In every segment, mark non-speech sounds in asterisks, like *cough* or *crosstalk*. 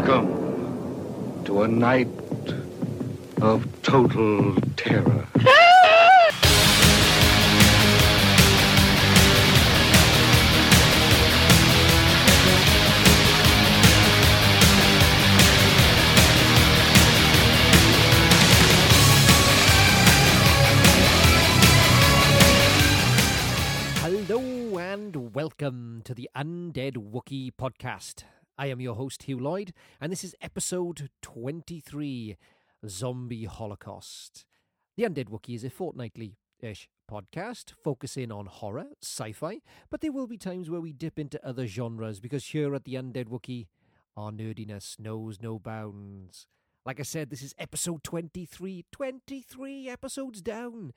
Welcome to a night of total terror. Hello and welcome to the Undead Wookiee podcast. I am your host, Hugh Lloyd, and this is episode 23 Zombie Holocaust. The Undead Wookiee is a fortnightly ish podcast focusing on horror, sci fi, but there will be times where we dip into other genres because here at the Undead Wookiee, our nerdiness knows no bounds. Like I said, this is episode 23, 23 episodes down.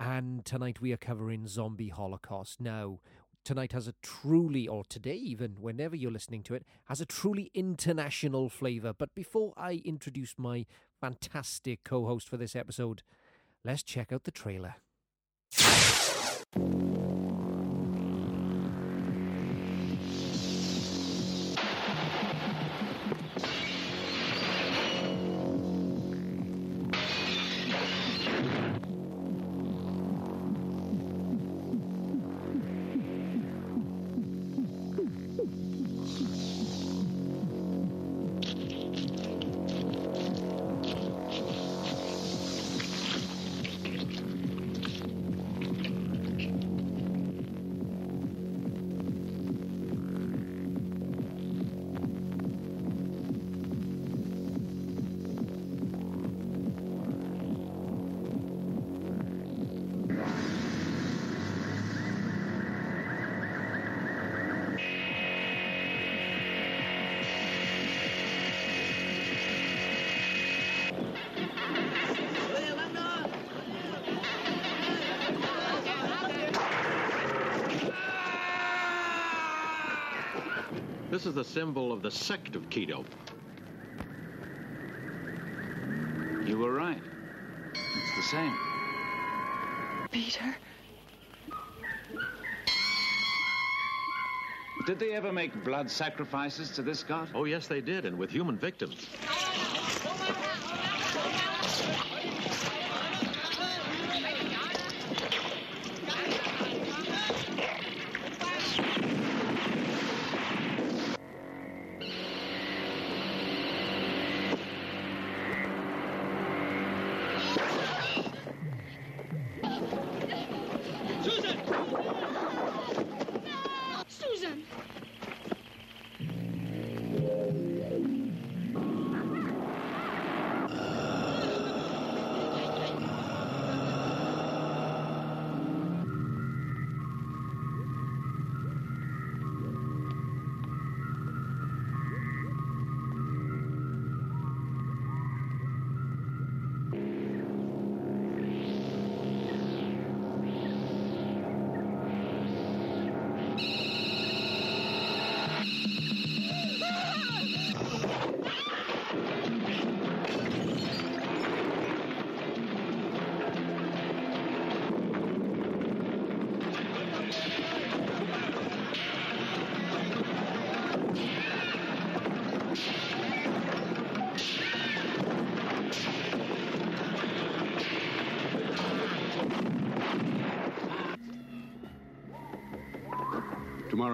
And tonight we are covering Zombie Holocaust. Now, tonight has a truly, or today even, whenever you're listening to it, has a truly international flavour. But before I introduce my fantastic co host for this episode, let's check out the trailer. Is the symbol of the sect of Keto. You were right. It's the same. Peter? Did they ever make blood sacrifices to this god? Oh, yes, they did, and with human victims.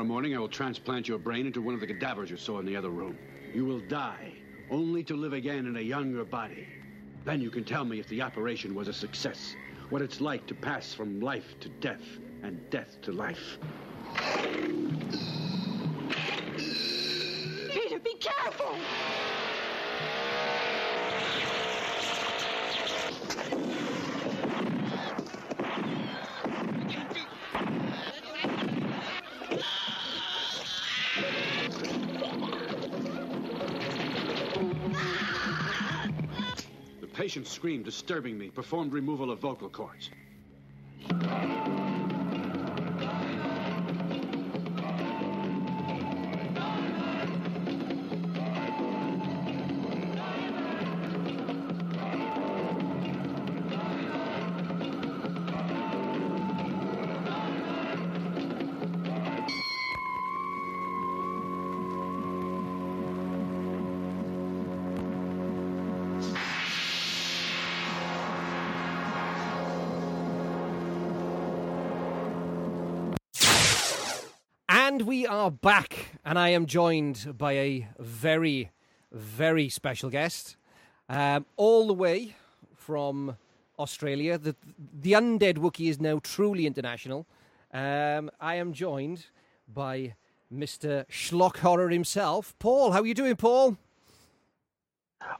Tomorrow morning, I will transplant your brain into one of the cadavers you saw in the other room. You will die, only to live again in a younger body. Then you can tell me if the operation was a success, what it's like to pass from life to death and death to life. Screamed, disturbing me, performed removal of vocal cords. Are back, and I am joined by a very, very special guest, um, all the way from Australia. The the undead Wookiee is now truly international. Um, I am joined by Mr. Schlock Horror himself, Paul. How are you doing, Paul?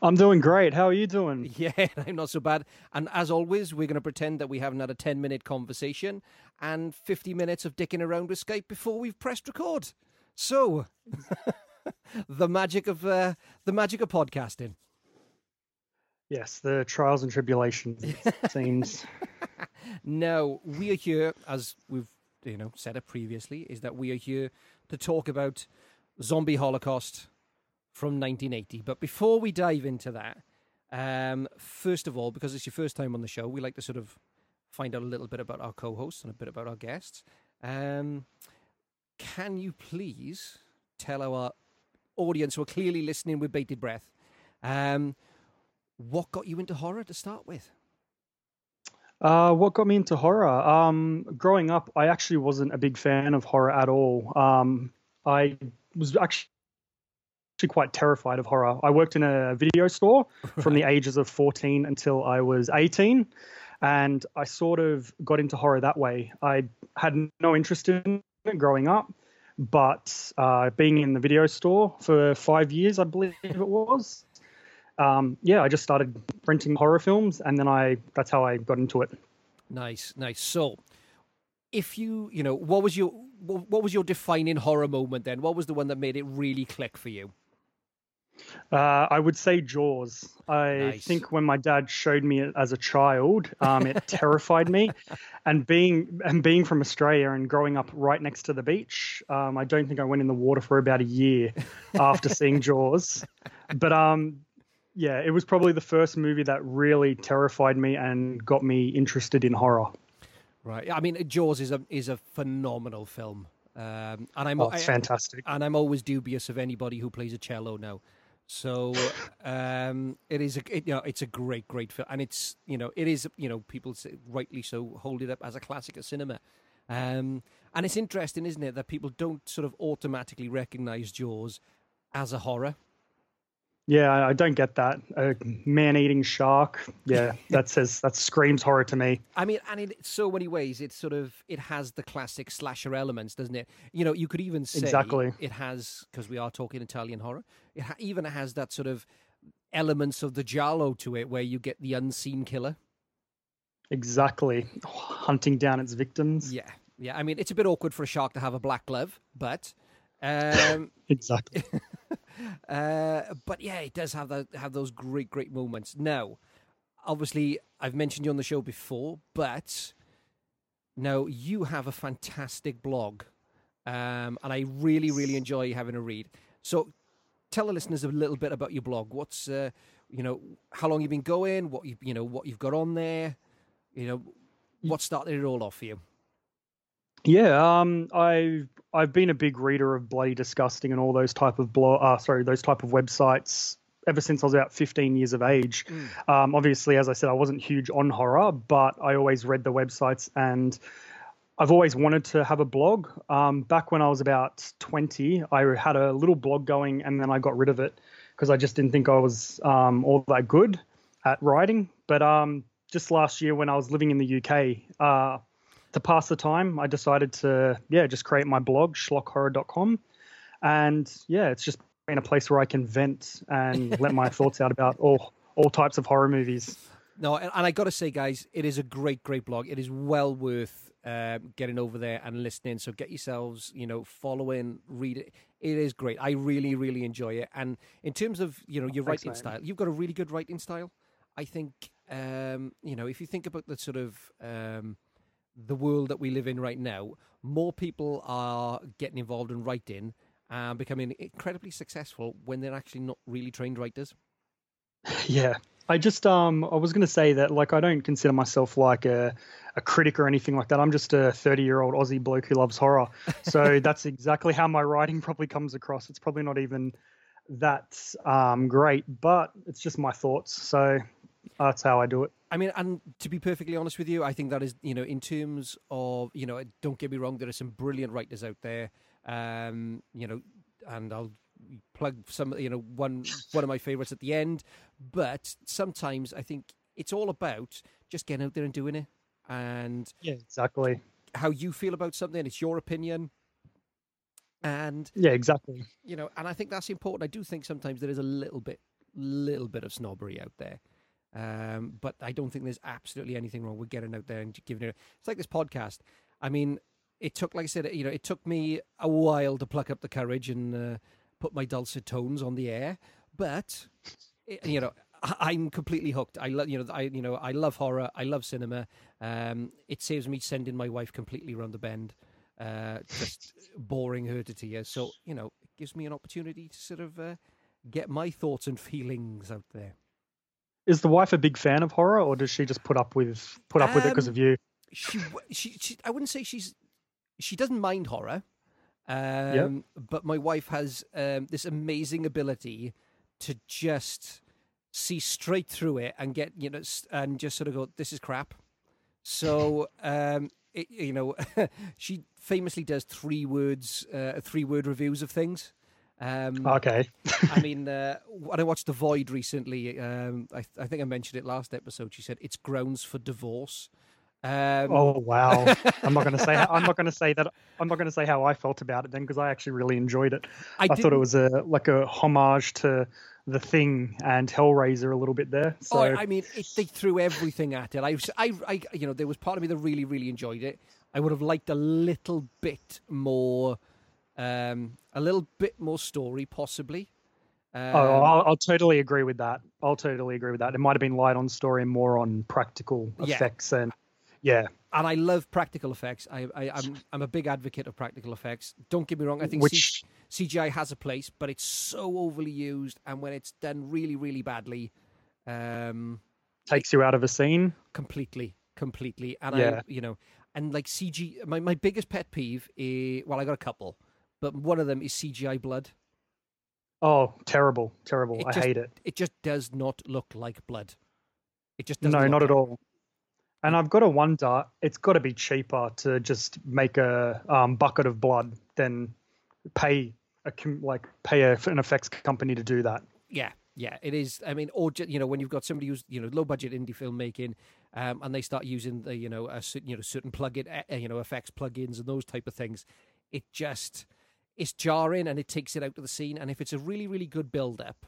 I'm doing great. How are you doing? *laughs* Yeah, *laughs* I'm not so bad. And as always, we're going to pretend that we haven't had a 10 minute conversation and 50 minutes of dicking around with Skype before we've pressed record. So, *laughs* the magic of uh, the magic of podcasting. Yes, the trials and tribulations. It seems. Now, we are here, as we've you know said it previously, is that we are here to talk about Zombie Holocaust from 1980. But before we dive into that, um, first of all, because it's your first time on the show, we like to sort of find out a little bit about our co-hosts and a bit about our guests. Um, can you please tell our audience who are clearly listening with bated breath, um, what got you into horror to start with? Uh, what got me into horror? Um, growing up, I actually wasn't a big fan of horror at all. Um, I was actually quite terrified of horror. I worked in a video store *laughs* from the ages of 14 until I was 18, and I sort of got into horror that way. I had no interest in it growing up, but uh, being in the video store for five years, I believe it was, um, yeah, I just started renting horror films, and then I that's how I got into it. Nice, nice. So, if you, you know, what was your what was your defining horror moment then? What was the one that made it really click for you? Uh, I would say Jaws. I Nice. think when my dad showed me it as a child, um, it terrified me. And being and being from Australia and growing up right next to the beach, um, I don't think I went in the water for about a year after *laughs* seeing Jaws. But um, yeah, it was probably the first movie that really terrified me and got me interested in horror. Right. I mean, Jaws is a is a phenomenal film, um, and I'm Oh, it's I- fantastic. and I'm always dubious of anybody who plays a cello now. So um, it is a it, you know it's a great great film, and it's you know it is you know people say, rightly so hold it up as a classic of cinema. Um, and it's interesting, isn't it, that people don't sort of automatically recognise Jaws as a horror. Yeah, I- don't get that. A man-eating shark. Yeah, *laughs* that says that screams horror to me. I mean, and in so many ways, it's sort of it has the classic slasher elements, doesn't it? You know, you could even say Exactly. it has because we are talking Italian horror. It ha- even has that sort of elements of the giallo to it, where you get the unseen killer. Exactly. Hunting down its victims. Yeah, yeah. I mean, it's a bit awkward for a shark to have a black glove, but. Um, *laughs* Exactly. *laughs* uh, but yeah, it does have that have those great, great moments. Now, obviously, I've mentioned you on the show before, but now you have a fantastic blog, um, and I really, really enjoy having a read. So, tell the listeners a little bit about your blog. What's uh, you know, how long you've been going? What you you know, what you've got on there? You know, what started it all off for you? Yeah, um, I've I've been a big reader of Bloody Disgusting and all those type of blog, uh, sorry, those type of websites ever since I was about 15 years of age. Um, obviously, as I said, I wasn't huge on horror, but I always read the websites and I've always wanted to have a blog. Um, back when I was about 20, I had a little blog going and then I got rid of it because I just didn't think I was um, all that good at writing. But um, just last year, when I was living in the UK, uh, to pass the time, I decided to, yeah, just create my blog, schlockhorror.com. And yeah, it's just been a place where I can vent and *laughs* let my thoughts out about all, all types of horror movies. No, and, and I got to say, guys, it is a great, great blog. It is well worth um, getting over there and listening. So get yourselves, you know, following, read it. It is great. I really, really enjoy it. And in terms of, you know, your Thanks, writing mate. style, you've got a really good writing style. I think, um, you know, if you think about the sort of um, the world that we live in right now, more people are getting involved in writing and becoming incredibly successful when they're actually not really trained writers. *laughs* Yeah. I just um I was gonna say that like I don't consider myself like a, a critic or anything like that. I'm just a 30 year old Aussie bloke who loves horror. So *laughs* that's exactly how my writing probably comes across. It's probably not even that um great, but it's just my thoughts. So that's how I do it. I mean, and to be perfectly honest with you, I think that is, you know, in terms of, you know, don't get me wrong, there are some brilliant writers out there. Um, you know, and I'll plug some, you know, one one of my favorites at the end. But sometimes I think it's all about just getting out there and doing it, and Yeah, exactly. how you feel about something. It's your opinion, and Yeah, exactly. you know, and I think that's important. I do think sometimes there is a little bit, little bit of snobbery out there. Um, but I don't think there's absolutely anything wrong with getting out there and giving it. It's like this podcast. I mean, it took, like I said, you know, it took me a while to pluck up the courage and uh, put my dulcet tones on the air. But it, you know, I'm completely hooked. I love, you know, I you know, I love horror. I love cinema. Um, it saves me sending my wife completely round the bend, uh, just boring her to tears. So you know, it gives me an opportunity to sort of uh, get my thoughts and feelings out there. Is the wife a big fan of horror, or does she just put up with put up with it because Um, of you? She, she, she, I wouldn't say she's, she doesn't mind horror. Um, But my wife has um, this amazing ability to just see straight through it and get you know and just sort of go, "This is crap." So *laughs* um, it, you know, *laughs* she famously does three words, uh, three word reviews of things. Um, Okay. I *laughs* mean, uh, when I watched The Void recently, um, I, I think I mentioned it last episode. She said it's grounds for divorce. Um, Oh wow! I'm not going to say. How, I'm not going to say that. *laughs* I'm not going to say how I felt about it then, because I actually really enjoyed it. I I, thought it was a like a homage to the Thing and Hellraiser a little bit there. So Oh, I mean, it, they threw everything at it. I, I, I, you know, there was part of me that really, really enjoyed it. I would have liked a little bit more, um, a little bit more story, possibly. Um, oh, I'll, I'll totally agree with that. I'll totally agree with that. It might have been light on story and more on practical Yeah. effects and yeah, and I love practical effects. I, I, I'm, I'm a big advocate of practical effects. Don't get me wrong. I think which C- CGI has a place, but it's so overly used, and when it's done really, really badly, um, takes you out of a scene. completely, completely. And I, you know, and like CG, my, my biggest pet peeve is well, I got a couple, but one of them is CGI blood. Oh, terrible, terrible! It I just- hate it. It just does not look like blood. It just doesn't No, not at all. And I've got to wonder, it's got to be cheaper to just make a um, bucket of blood than pay a like pay a, an effects company to do that. Yeah, yeah, it is. I mean, or you know, when you've got somebody who's you know low budget indie filmmaking, um, and they start using the you know a certain you know certain plugin uh, you know effects plugins and those type of things, it just it's jarring and it takes it out of the scene. And if it's a really really good build up,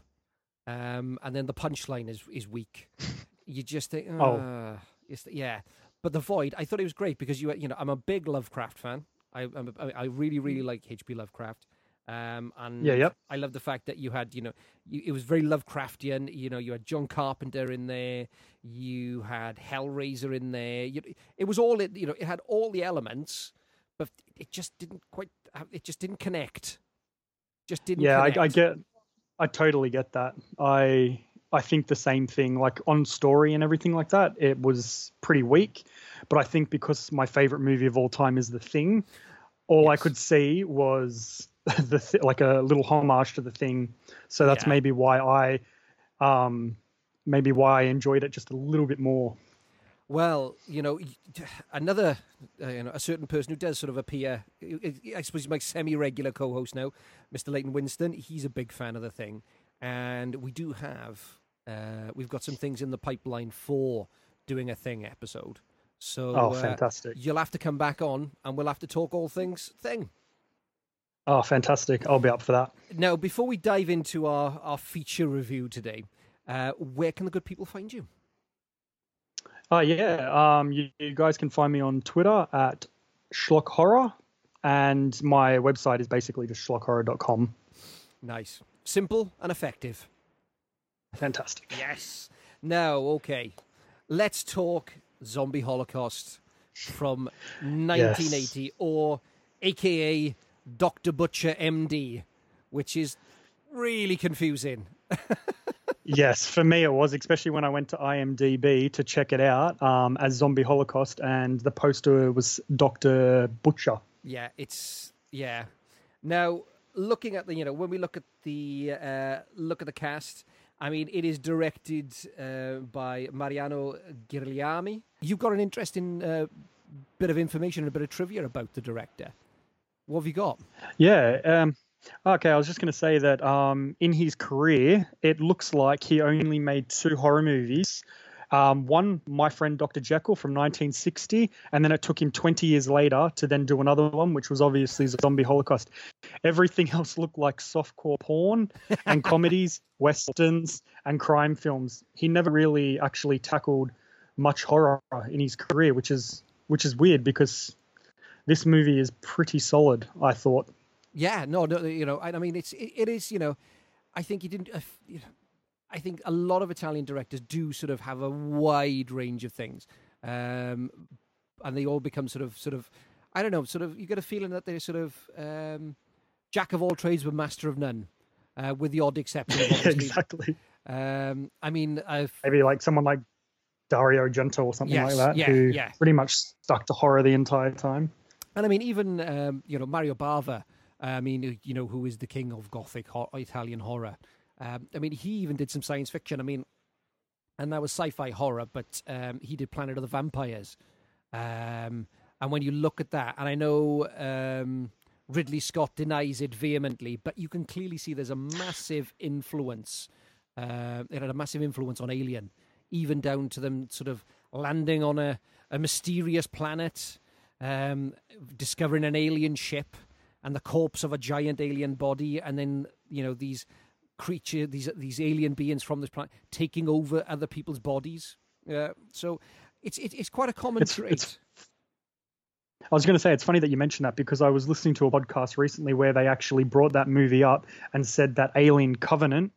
um, and then the punchline is is weak, you just think, Oh. oh, it's, yeah. But the void, I thought it was great because you you know I'm a big Lovecraft fan. I a, I really really like H.P. Lovecraft. Um, and Yeah, yep. I love the fact that you had, you know, you, it was very Lovecraftian. You know, you had John Carpenter in there, you had Hellraiser in there. You, it was all, it, you know, it had all the elements, but it just didn't quite. It just didn't connect. Just didn't. yeah, I, I get, I totally get that. I I think the same thing. Like on story and everything like that, it was pretty weak. But I think because my favorite movie of all time is The Thing, all I could see was *laughs* the th- like a little homage to The Thing. So that's Yeah. maybe why I, um, maybe why I enjoyed it just a little bit more. Well, you know, another, uh, you know, a certain person who does sort of appear. I suppose he's my semi-regular co-host now, Mr. Leighton Winston. He's a big fan of the thing, and we do have, uh, we've got some things in the pipeline for doing a thing episode. So, Oh, uh, fantastic! you'll have to come back on, and we'll have to talk all things thing. Oh, fantastic! I'll be up for that. Now, before we dive into our our feature review today, uh, where can the good people find you? Oh yeah, um, you, you guys can find me on Twitter at Schlock Horror, and my website is basically just schlockhorror.com. Nice, simple, and effective. Fantastic. Yes. Now, okay, let's talk Zombie Holocaust from 1980, or AKA Dr. Butcher MD, which is really confusing. *laughs* yes, for me it was, especially when I went to IMDb to check it out um, as Zombie Holocaust, and the poster was Doctor Butcher. Yeah, it's yeah. Now, looking at the you know when we look at the uh, look at the cast, I mean it is directed uh, by Marino Girolami. You've got an interesting uh, bit of information and a bit of trivia about the director. What have you got? Yeah. Um, okay, I was just going to say that um, in his career, it looks like he only made two horror movies. Um, one, My Friend Dr. Jekyll from 1960, and then it took him 20 years later to then do another one, which was obviously the Zombie Holocaust. Everything *laughs* else looked like softcore porn and *laughs* comedies, westerns, and crime films. He never really actually tackled much horror in his career, which is which is weird because this movie is pretty solid. I thought. Yeah, no, no, you know, I, I mean, it's it, it is, you know, I think he didn't. Uh, you know, I think a lot of Italian directors do sort of have a wide range of things, um, and they all become sort of, sort of, I don't know, sort of. You get a feeling that they're sort of um, jack of all trades but master of none, uh, with the odd exception. *laughs* exactly. Um, I mean, I've Maybe like someone like Dario Argento or something Yes, like that, yeah, who yeah. pretty much stuck to horror the entire time. And I mean, even um, you know Mario Bava. I mean, you know, who is the king of Gothic ho- Italian horror? Um, I mean, he even did some science fiction. I mean, and that was sci-fi horror, but um, he did Planet of the Vampires. Um, and when you look at that, and I know um, Ridley Scott denies it vehemently, but you can clearly see there's a massive influence. Uh, it had a massive influence on Alien, even down to them sort of landing on a, a mysterious planet, um, discovering an alien ship and the corpse of a giant alien body, and then you know these creature, these these alien beings from this planet taking over other people's bodies. Uh, so it's it, it's quite a common It's- trait. it's- I was going to say it's funny that you mentioned that because I was listening to a podcast recently where they actually brought that movie up and said that Alien Covenant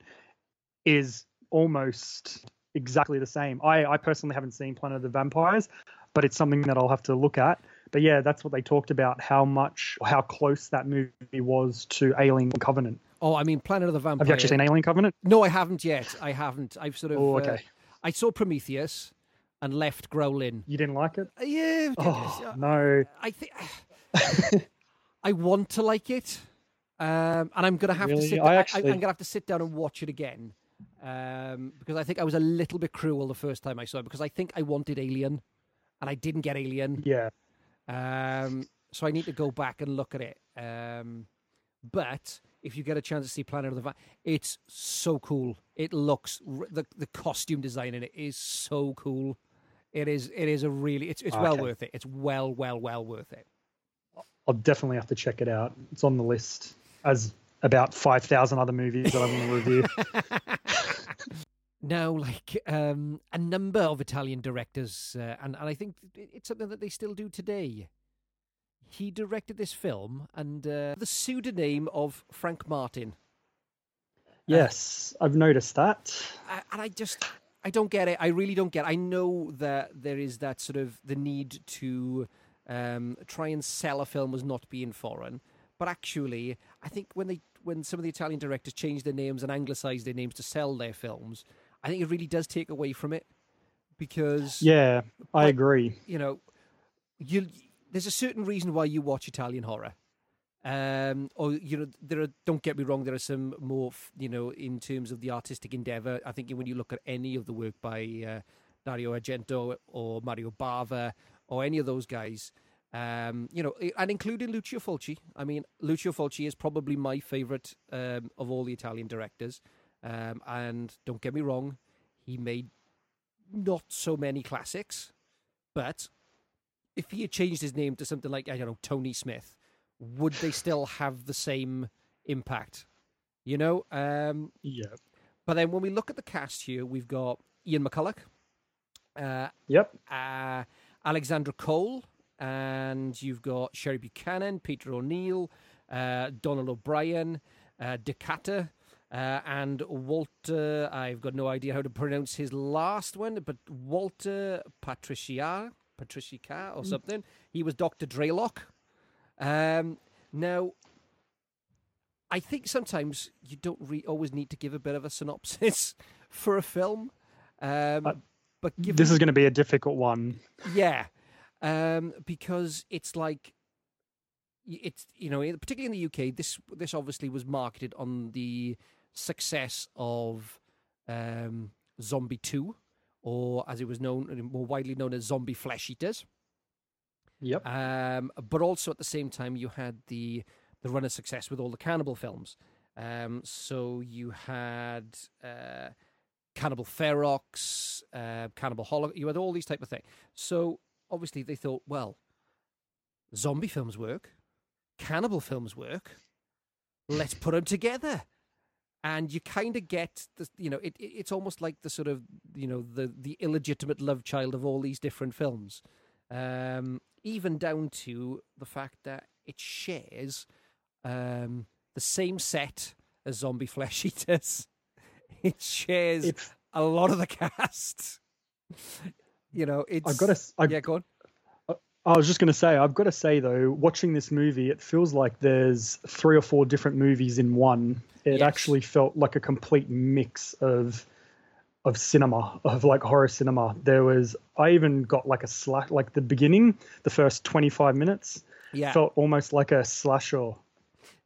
is almost exactly the same. I, I personally haven't seen Planet of the Vampires, but it's something that I'll have to look at. But yeah, that's what they talked about how much, how close that movie was to Alien Covenant. oh, I mean, Planet of the Vampires. Have you actually seen Alien Covenant? No, I haven't yet. I haven't. I've sort of. Oh, uh, okay. I saw Prometheus and left growling. You didn't like it? Uh, yeah. Oh, uh, no. I think I want to like it, um, and I'm gonna have to Really? sit. I I actually- am gonna have to sit down and watch it again um, because I think I was a little bit cruel the first time I saw it because I think I wanted Alien, and I didn't get Alien. Yeah. Um, so I need to go back and look at it. Um, but if you get a chance to see Planet of the Va- it's so cool. It looks the the costume design in it is so cool. It is it is a really it's it's well worth it. It's well well well worth it. I'll definitely have to check it out. It's on the list as about 5,000 other movies that I'm going to review. *laughs* Now, like um, a number of Italian directors, uh, and, and I think it's something that they still do today. He directed this film under the pseudonym of Frank Martin. yes, I've noticed that. I- and I just I don't get it. I really don't get. It. I know that there is that sort of the need to um, try and sell a film as not being foreign, but actually, I think when they when some of the Italian directors change their names and anglicize their names to sell their films, I think it really does take away from it because Yeah, I Like- agree. you know you there's a certain reason why you watch Italian horror. Um, or you know, there are. Don't get me wrong. There are some more, you know, in terms of the artistic endeavor. I think when you look at any of the work by uh, Dario Argento or Mario Bava or any of those guys, um, you know, and including Lucio Fulci. I mean, Lucio Fulci is probably my favorite um, of all the Italian directors. Um, and don't get me wrong, he made not so many classics, but if he had changed his name to something like I don't know Tony Smith, would they still have the same impact? You know. Um, Yeah. but then when we look at the cast here, we've got Ian McCulloch, uh, Yep. uh, Alexandra Cole, and you've got Sherry Buchanan, Peter O'Neill, uh, Donald O'Brien, uh, Decata, uh, and Walter. I've got no idea how to pronounce his last one, but Walter Patricia, Patricia or something. He was Doctor Draylock. Um, now, I think sometimes you don't re- always need to give a bit of a synopsis *laughs* for a film. Um, Uh, but This is going to be a difficult one. yeah, um, because it's like it's you know particularly in the UK this this obviously was marketed on the success of um, Zombie Two, or as it was known more widely known as Zombie Flesh Eaters. Yep. Um, but also at the same time, you had the the run of success with all the cannibal films. Um, so you had uh, Cannibal Ferox, uh, Cannibal Holocaust. You had all these type of things. So obviously they thought, well, zombie films work, cannibal films work. Let's put them together. And you kind of get the, you know, it, it, it's almost like the sort of, you know, the the illegitimate love child of all these different films, um, even down to the fact that it shares um, the same set as Zombie Flesh *laughs* Eaters. It shares It's- a lot of the *laughs* cast. You know, it's. I've got to. I, yeah, go on. I was just going to say, I've got to say though, watching this movie, it feels like there's three or four different movies in one. It Yes. actually felt like a complete mix of of cinema, of like horror cinema. There was, I even got like a slash, like the beginning, the first 25 minutes Yeah. felt almost like a slasher.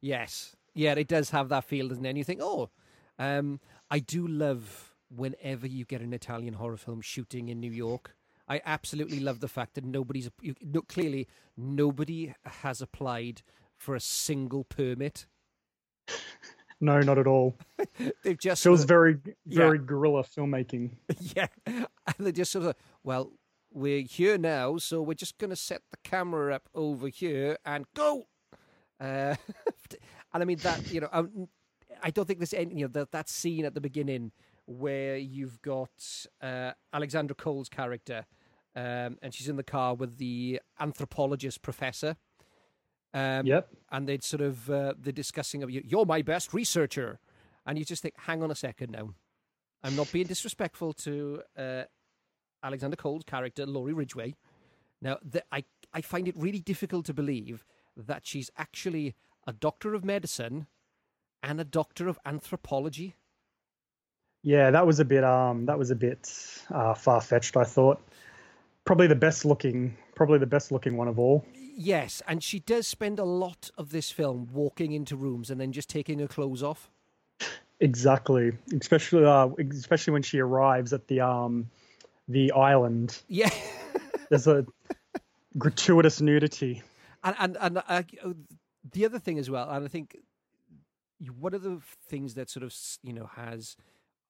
Yes. Yeah, it does have that feel, doesn't it? And you think, oh, um, I do love whenever you get an Italian horror film shooting in New York. I absolutely love the fact that nobody's you, no, clearly nobody has applied for a single permit. No, not at all. *laughs* They've just Feels of- very, Yeah. very guerrilla filmmaking. *laughs* yeah, and they just sort of well, we're here now, so we're just going to set the camera up over here and go. Uh, *laughs* and I mean that you know, um, I don't think there's any you know that that scene at the beginning where you've got uh, Alexandra Cole's character, um, and she's in the car with the anthropologist professor. Um, Yep. and they'd sort of uh, they're discussing of you. You're my best researcher, and you just think, hang on a second now. I'm not being disrespectful to uh, Alexander Cole's character, Laurie Ridgway. Now, the, I I find it really difficult to believe that she's actually a doctor of medicine and a doctor of anthropology. Yeah, that was a bit um that was a bit uh, far fetched. I thought probably the best looking, probably the best looking one of all. Yes, and she does spend a lot of this film walking into rooms and then just taking her clothes off. Exactly, especially uh, especially when she arrives at the um the island. Yeah. *laughs* There's a gratuitous nudity. and and and uh, the other thing as well, and I think one of the things that sort of you know has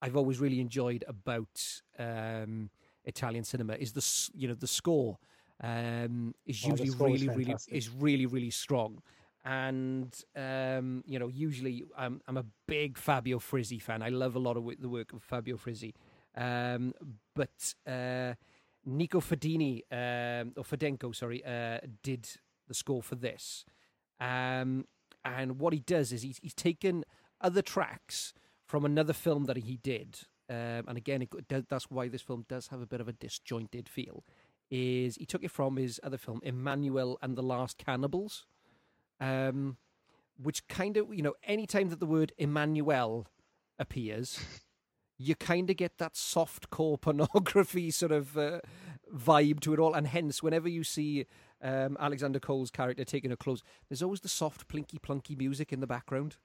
I've always really enjoyed about um, Italian cinema is the you know the score um, is Oh, usually score is really really is really really strong. And um, you know, usually I'm I'm a big Fabio Frizzi fan. I love a lot of the work of Fabio Frizzi, um, but uh, Nico Fedini um, or Fidenco, sorry, uh, did the score for this. Um, and what he does is he's, he's taken other tracks from another film that he did. Um, and again, it, that's why this film does have a bit of a disjointed feel. Is he took it from his other film, Emanuelle and the Last Cannibals, um, which kind of you know, anytime that the word Emanuelle appears, *laughs* you kind of get that soft core pornography *laughs* sort of uh, vibe to it all. And hence, whenever you see um, Alexander Cole's character taking her clothes, there's always the soft plinky plunky music in the background.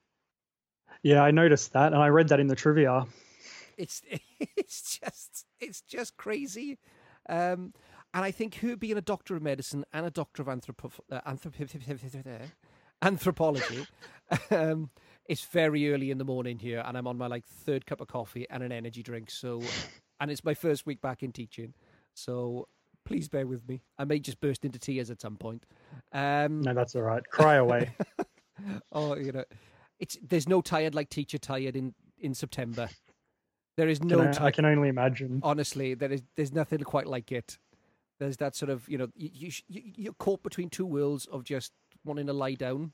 Yeah, I noticed that, and I read that in the trivia. It's *laughs* it's just it's just crazy. Um, and I think her being a doctor of medicine and a doctor of anthropo- uh, anthrop- *laughs* anthropology, *laughs* um, it's very early in the morning here, and I'm on my like third cup of coffee and an energy drink. So, and it's my first week back in teaching, so please bear with me. I may just burst into tears at some point. Um, No, that's all right. Cry away. oh, you know, it's there's no tired like teacher tired in in September. There is no Can I, can only imagine. honestly, there is there's nothing quite like it. There's that sort of you know you, you you- you're caught between two worlds of just wanting to lie down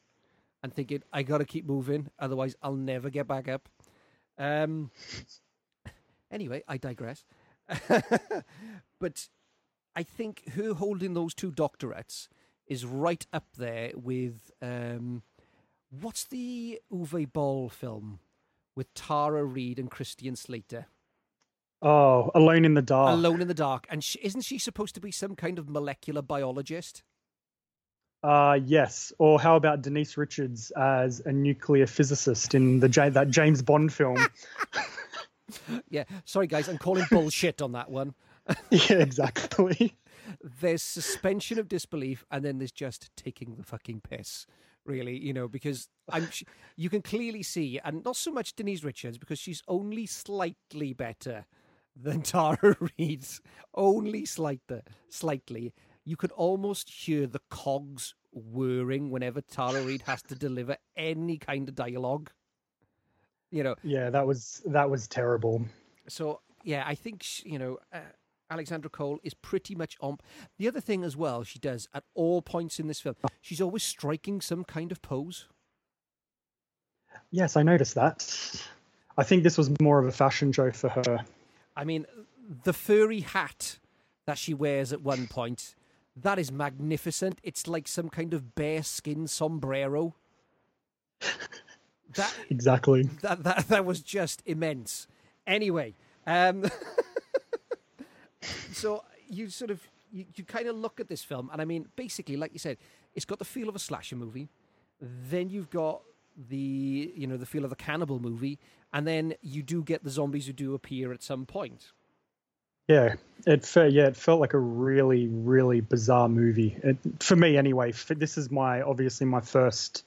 and thinking I got to keep moving, otherwise I'll never get back up. Um. *laughs* Anyway, I digress. *laughs* but I think her holding those two doctorates is right up there with um, what's the Uwe Boll film with Tara Reid and Christian Slater? Oh, Alone in the Dark. Alone in the Dark. And she, isn't she supposed to be some kind of molecular biologist? Uh, yes. Or how about Denise Richards as a nuclear physicist in the that James Bond film? *laughs* *laughs* Yeah. Sorry, guys, I'm calling bullshit on that one. *laughs* yeah, exactly. there's suspension of disbelief, and then there's just taking the fucking piss. Really, you know, because I'm, you can clearly see, and not so much Denise Richards because she's only slightly better than *laughs* Tara Reid, only slightly, slightly. You could almost hear the cogs whirring whenever Tara Reid has to deliver any kind of dialogue. You know, Yeah, that was that was terrible. so yeah, I think sh you know uh, Alexandra Cole is pretty much on. The other thing as well, she does at all points in this film, she's always striking some kind of pose. Yes, I noticed that. I think this was more of a fashion show for her. I mean, the furry hat that she wears at one point, that is magnificent. It's like some kind of bear skin sombrero. That *laughs* Exactly. that that, that was just immense. Anyway, um, *laughs* so you sort of you, you kind of look at this film, and I mean, basically, like you said, it's got the feel of a slasher movie. Then you've got the you know the feel of the cannibal movie, and then you do get the zombies who do appear at some point. Yeah, it felt yeah, it felt like a really really bizarre movie. It, for me anyway. f this is my obviously my first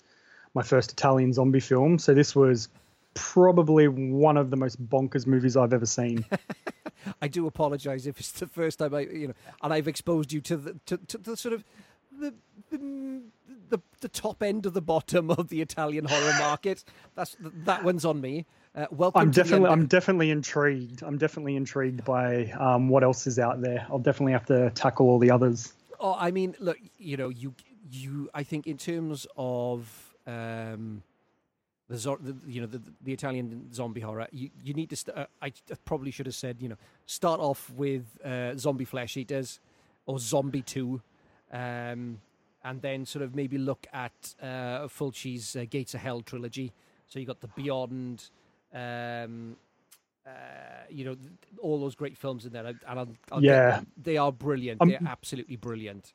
my first Italian zombie film, so this was probably one of the most bonkers movies I've ever seen. *laughs* I do apologize if it's the first time I, you know, and I've exposed you to the to, to the sort of the, the the the top end of the bottom of the Italian horror *laughs* market. That's that one's on me. Uh, welcome. I'm definitely I'm definitely intrigued. I'm definitely intrigued by um, what else is out there. I'll definitely have to tackle all the others. Oh, I mean, look, you know, you you. I think in terms of um, the, the you know the, the Italian zombie horror, you you need to. St- uh, I probably should have said you know start off with uh, zombie flesh eaters or zombie two, um, and then sort of maybe look at uh, Fulci's uh, Gates of Hell trilogy. So you got the Beyond. Um, uh, you know all those great films in there, and I'll, I'll Yeah. they are brilliant. Um, They're absolutely brilliant.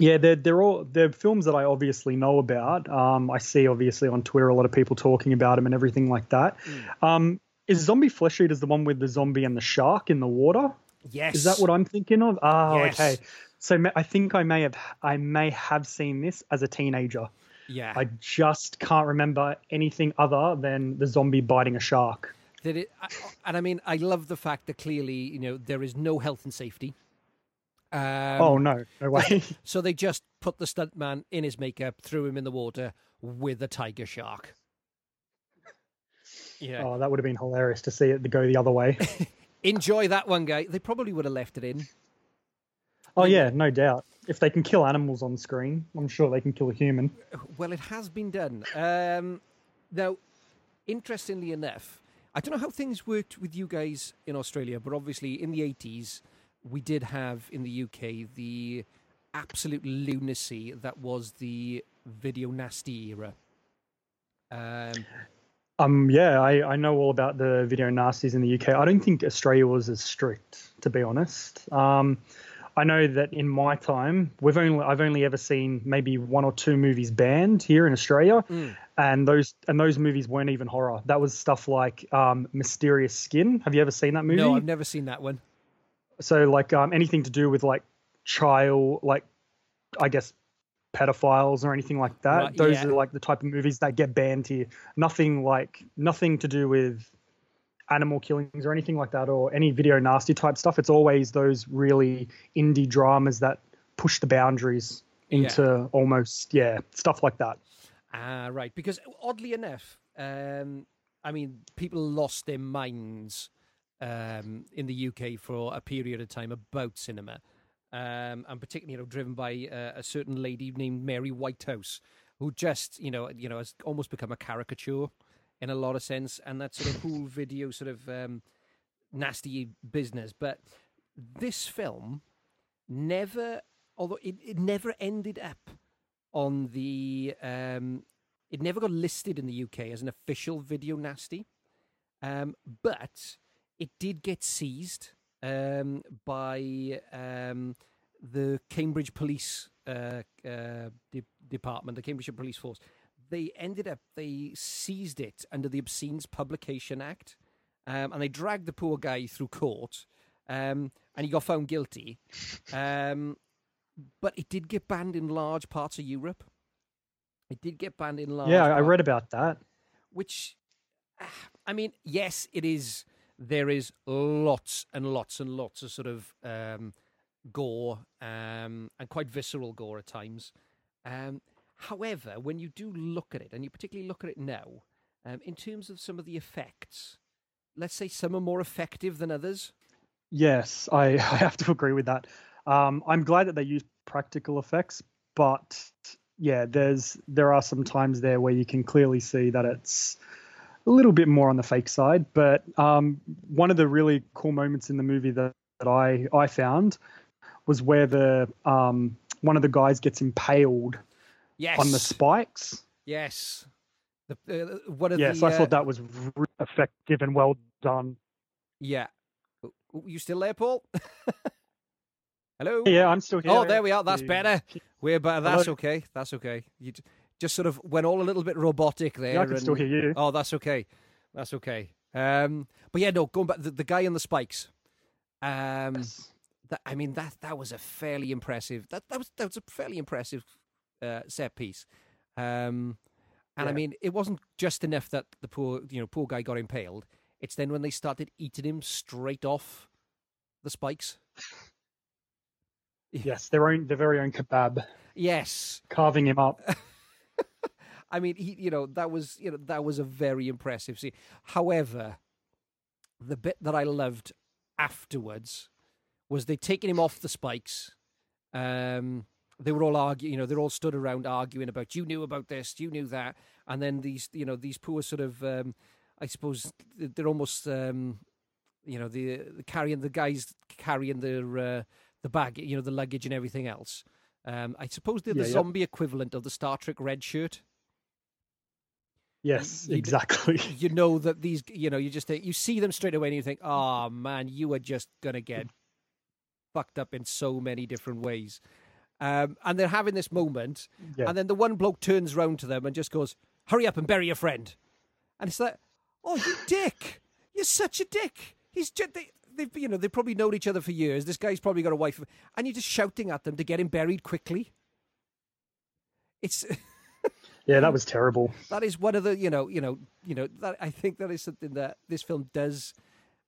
Yeah, they're they're all they're films that I obviously know about. Um, I see obviously on Twitter a lot of people talking about them and everything like that. Um, is Zombie Flesh Eaters the one with the zombie and the shark in the water? Yes, Is that what I'm thinking of? Oh, Yes. okay. So I think I may have I may have seen this as a teenager. Yeah, I just can't remember anything other than the zombie biting a shark. that it, I- and I mean, I love the fact that clearly, you know, there is no health and safety. Um, oh no, no way. *laughs* So they just put the stuntman in his makeup, threw him in the water with a tiger shark. Yeah, oh, that would have been hilarious to see it go the other way. *laughs* enjoy that one, guy. They probably would have left it in. Oh yeah, no doubt. If they can kill animals on screen, I'm sure they can kill a human. Well, it has been done. Um, now, interestingly enough, I don't know how things worked with you guys in Australia, but obviously in the 80s, we did have in the UK the absolute lunacy that was the video nasty era. Um, Um, yeah, I, I know all about the video nasties in the UK. I don't think Australia was as strict, to be honest. Um, I know that in my time, we've only I've only ever seen maybe one or two movies banned here in Australia, and those and those movies weren't even horror. That was stuff like um, Mysterious Skin. Have you ever seen that movie? no, I've never seen that one. So like um, anything to do with like child, like I guess pedophiles or anything like that. Right, Those yeah. are like the type of movies that get banned here. Nothing like nothing to do with animal killings or anything like that or any video nasty type stuff. It's always those really indie dramas that push the boundaries into almost yeah stuff like that. Ah, right. Because oddly enough, um, I mean, people lost their minds um, in the UK for a period of time about cinema, um, and particularly, you know, driven by uh, a certain lady named Mary Whitehouse, who just, you know, you know, has almost become a caricature in a lot of sense, and that sort of whole video sort of um, nasty business. But this film never, although it, it never ended up on the um, it never got listed in the UK as an official video nasty, um, but it did get seized um, by um, the Cambridge Police uh, uh, de- Department, the Cambridgeshire Police Force. They ended up they seized it under the Obscenes Publication Act, um, and they dragged the poor guy through court. um, and he got found guilty. Um, but it did get banned in large parts of Europe. It did get banned in large. Yeah, I read about that. which I mean, yes, it is. There is lots and lots and lots of sort of um, gore um, and quite visceral gore at times. Um, however, when you do look at it, and you particularly look at it now, um, in terms of some of the effects, let's say some are more effective than others. Yes, I, *laughs* I have to agree with that. Um, I'm glad that they use practical effects, but yeah, there's there are some times there where you can clearly see that it's a little bit more on the fake side. But um, one of the really cool moments in the movie that, that I I found was where the um, one of the guys gets impaled Yes, on the spikes. yes. The, uh, of Yes, the, I uh, thought that was really effective and well done. Yeah. Oh, oh, You still there, Paul? *laughs* Hello. Yeah, I'm still here. Oh, there we are. That's better. We're better. Hello? That's okay. That's okay. You just sort of went all a little bit robotic there. Yeah, I can and- still hear you. Oh, that's okay. That's okay. Um, but yeah, no, going back the, the guy on the spikes. Um, Yes. that I mean that that was a fairly impressive. That that was that was a fairly impressive uh, set piece. Um, and I mean, it wasn't just enough that the poor you know poor guy got impaled. It's then when they started eating him straight off the spikes. Yes, their own their very own kebab, Yes, carving him up. *laughs* I mean, he, you know, that was, you know, that was a very impressive scene. However, the bit that I loved afterwards was they taking him off the spikes. Um, they were all arguing, you know, they're all stood around arguing about you knew about this, you knew that, and then these, you know, these poor sort of, um, I suppose they're almost, um, you know, the, the carrying the guys carrying their uh, the bag, you know, the luggage and everything else. Um, I suppose they're Yeah, the yeah. zombie equivalent of the Star Trek red shirt Yes, you exactly. *laughs* you know that these you know you just you see them straight away and you think oh man you are just gonna get fucked up in so many different ways. Um, and they're having this moment Yeah. and then the one bloke turns round to them and just goes hurry up and bury your friend. And it's like oh you *laughs* dick. You're such a dick. He's just they, they've you know they've probably known each other for years. This guy's probably got a wife. And you're just shouting at them to get him buried quickly. It's *laughs* Yeah, that was terrible. that is one of the you know you know you know that I think that is something that this film does,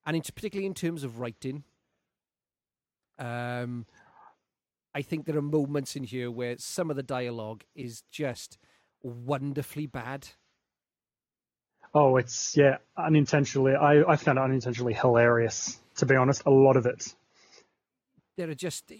and in, particularly in terms of writing. Um, I think there are moments in here where some of the dialogue is just wonderfully bad. Oh, it's yeah, unintentionally. I I found it unintentionally hilarious. To be honest, a lot of it. There are just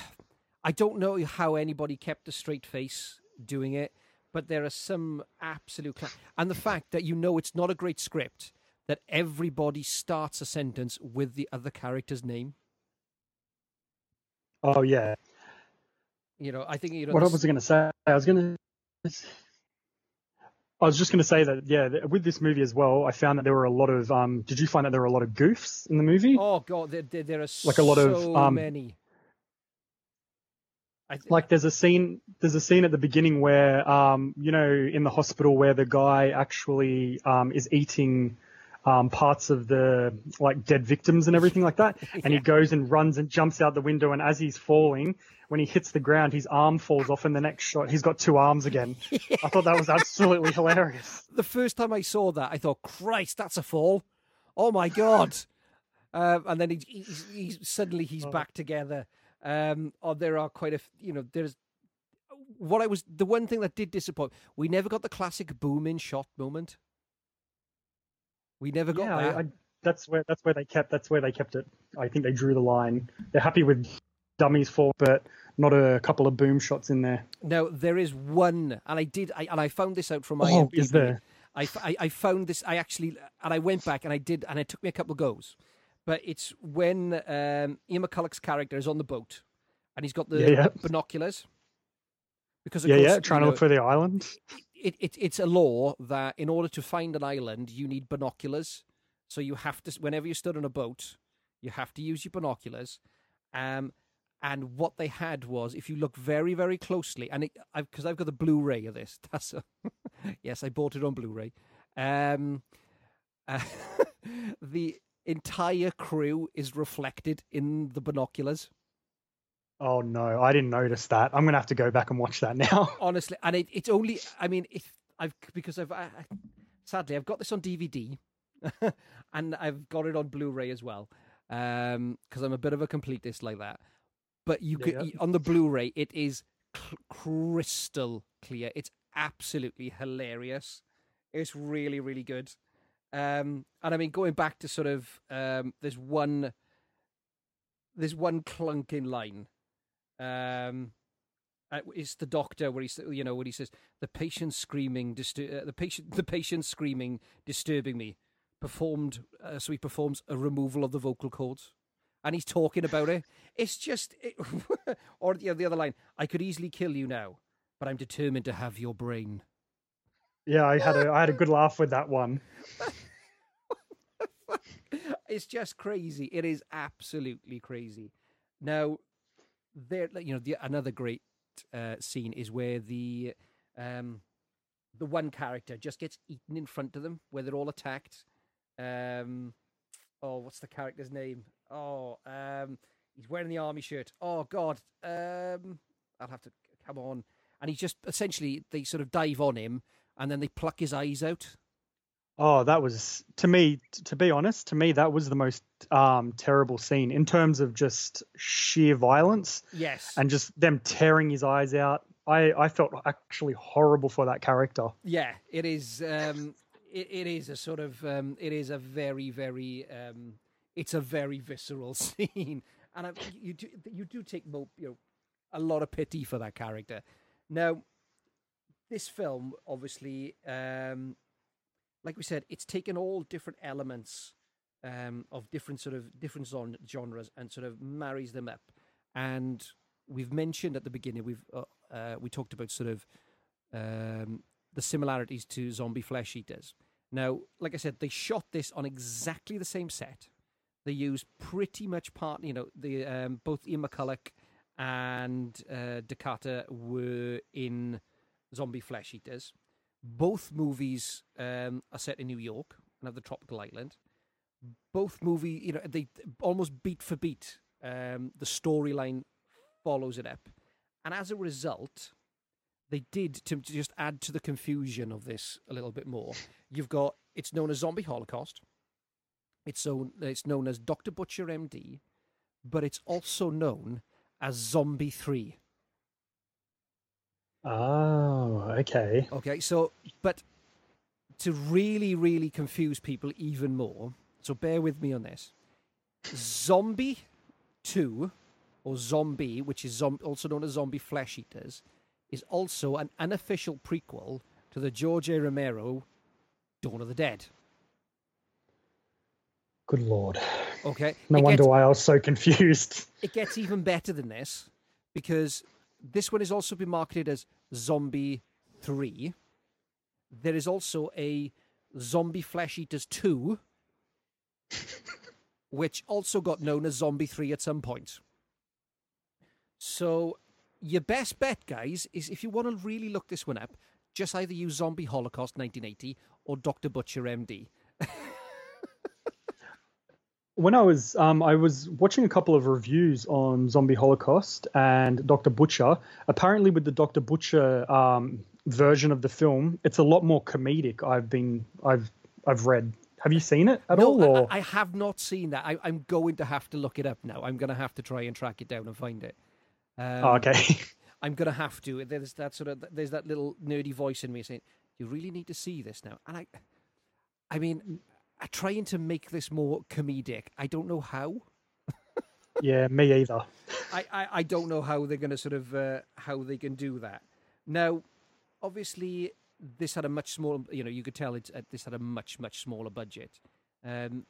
*sighs* I don't know how anybody kept a straight face doing it, but there are some absolute cla- and the fact that you know it's not a great script that everybody starts a sentence with the other character's name. Oh yeah. You know, I think you know. What this- was I going to say? I was going to. I was just going to say that yeah, with this movie as well, I found that there were a lot of. Um, did you find that there were a lot of goofs in the movie? Oh god, there, there, there are Like a lot of, so um, many. Like there's a scene there's a scene at the beginning where um you know in the hospital where the guy actually um is eating um parts of the like dead victims and everything like that *laughs* and he goes and runs and jumps out the window and as he's falling when he hits the ground his arm falls off and the next shot he's got two arms again. *laughs* I thought that was absolutely *laughs* hilarious. the first time I saw that, I thought, Christ, that's a fall. Oh my god! um, and then he, suddenly he's back together. Um, or there are quite a, you know, there's what I was the one thing that did disappoint. We never got the classic boom in shot moment. We never got yeah, that. I, I, that's where that's where they kept that's where they kept it. I think they drew the line. They're happy with dummies fall, but not a couple of boom shots in there. Now there is one, and I did, I, and I found this out from my. Oh, is there? I, I- I found this. I actually, and I went back and I did, and it took me a couple of goes. But it's when um, Ian McCulloch's character is on the boat, and he's got the Yeah, yeah. binoculars. Because of Yeah, course, yeah, trying to know, look for the island. it, it, it's a law that in order to find an island, you need binoculars. So you have to, whenever you stood on a boat, you have to use your binoculars. Um, and what they had was, if you look very, very closely, and because I've got the Blu-ray of this, *laughs* that's a, *laughs* yes, I bought it on Blu-ray. Um, uh, *laughs* the entire crew is reflected in the binoculars. Oh no, I didn't notice that. I'm gonna have to go back and watch that now. *laughs* Honestly, and it, it's only. I mean, if I've because I've I, I- sadly I've got this on DVD, *laughs* and I've got it on Blu-ray as well, Um because I'm a bit of a completist like that. But you Yeah, could yeah. on the Blu-ray, it is cl- crystal clear. It's absolutely hilarious. It's really, really good. Um, and I mean, going back to sort of um, there's one, there's one clunking line. Um, uh, it's the doctor where he's you know when he says the patient screaming distur- uh, the patient the patient screaming disturbing me performed uh, so he performs a removal of the vocal cords and he's talking about it *laughs* it's just it, *laughs* or the, the other line i could easily kill you now but i'm determined to have your brain Yeah, I had a I had a good *laughs* laugh with that one. It's just crazy. It is absolutely crazy. Now, there, you know, the, another great uh, scene is where the um, the one character just gets eaten in front of them, where they're all attacked. Um, oh, what's the character's name? Oh, um, he's wearing the army shirt. Oh God, um, I'll have to come on. And he just essentially they sort of dive on him, and then they pluck his eyes out. Oh, that was to me. To be honest, to me that was the most um, terrible scene in terms of just sheer violence Yes, and just them tearing his eyes out. I I felt actually horrible for that character. Yeah, it is. Um, it, it is a sort of. Um, it is a very, very. Um, it's a very visceral *laughs* scene, and I, you do you do take you know a lot of pity for that character. Now, this film obviously, um, like we said, it's taken all different elements um, of different sort of different genres and sort of marries them up. And we've mentioned at the beginning we've uh, uh, we talked about sort of um, the similarities to zombie flesh eaters. Now, like I said, they shot this on exactly the same set. They used pretty much part, you know, the um, both Ian McCulloch and uh, Dakar were in Zombie Flesh Eaters. Both movies um, are set in New York, and have the tropical island. Both movie, you know, they almost beat for beat. Um, the storyline follows it up, and as a result, they did to just add to the confusion of this a little bit more. You've got it's known as Zombie Holocaust. It's so it's known as Doctor Butcher MD, but it's also known as Zombie Three. Oh, okay. Okay, so but to really, really confuse people even more, so bear with me on this. Zombie Two, or Zombie, which is zom- also known as Zombie Flesh Eaters, is also an unofficial prequel to the George A. Romero Dawn of the Dead. Good lord. Okay, No It wonder gets- why I was so confused. it gets even better than this because this one has also been marketed as Zombie 3. There is also a Zombie Flesh Eaters 2, *laughs* which also got known as Zombie 3 at some point. So, your best bet, guys, is if you want to really look this one up, just either use Zombie Holocaust 1980 or Dr. Butcher MD. When I was um, I was watching a couple of reviews on Zombie Holocaust and Doctor Butcher. Apparently, with the Doctor Butcher um, version of the film, it's a lot more comedic. I've been I've I've read. Have you seen it at all? No, Or? I, I have not seen that. I, I'm going to have to look it up now. I'm going to have to try and track it down and find it. Um, Oh, okay. *laughs* I'm going to have to. There's that sort of there's that little nerdy voice in me saying, "You really need to see this now." And I, I mean, I'm trying to make this more comedic. I don't know how. yeah, me either. I, I, I don't know how they're going to sort of uh, how they can do that. Now, obviously, this had a much smaller. You know, you could tell it's uh, this had a much much smaller budget. Um,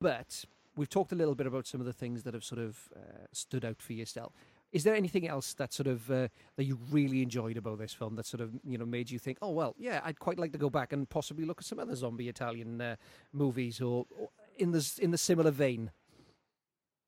but we've talked a little bit about some of the things that have sort of uh, stood out for yourself. Is there anything else that sort of uh, that you really enjoyed about this film that sort of you know made you think, oh well, yeah, I'd quite like to go back and possibly look at some other zombie Italian uh, movies or, or in the in the similar vein?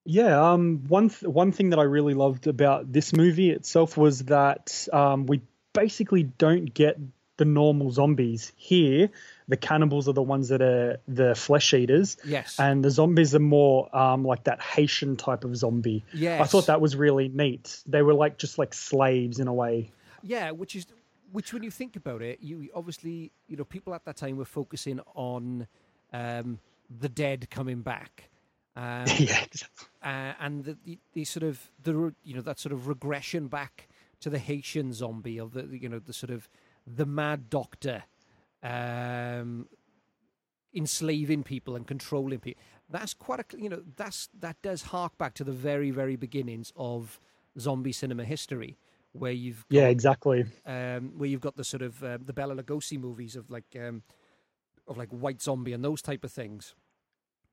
Yeah, um, one th- one thing that I really loved about this movie itself was that um, we basically don't get the normal zombies here. The cannibals are the ones that are the flesh eaters. Yes. And the zombies are more um, like that Haitian type of zombie. Yes. I thought that was really neat. They were like just like slaves in a way. Yeah, which is which when you think about it, you obviously you know people at that time were focusing on um, the dead coming back. Um, *laughs* yeah. uh, and the, the, the sort of the you know that sort of regression back to the Haitian zombie of the you know the sort of the mad doctor um, enslaving people and controlling people. That's quite a you know that's that does hark back to the very very beginnings of zombie cinema history, where you've Yeah, exactly. um, where you've got the sort of uh, the Bela Lugosi movies of like um, of like White Zombie and those type of things.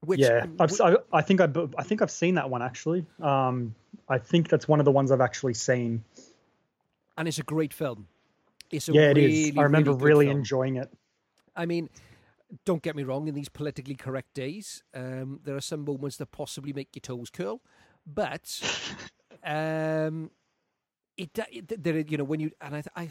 Which yeah, I've, I, I think I, I think I've seen that one actually. Um, I think that's one of the ones I've actually seen. and it's a great film. It's a yeah, it is. I remember good really enjoying it. I mean, don't get me wrong. In these politically correct days, um, there are some moments that possibly make your toes curl, but *laughs* um, it, it there you know when you and I I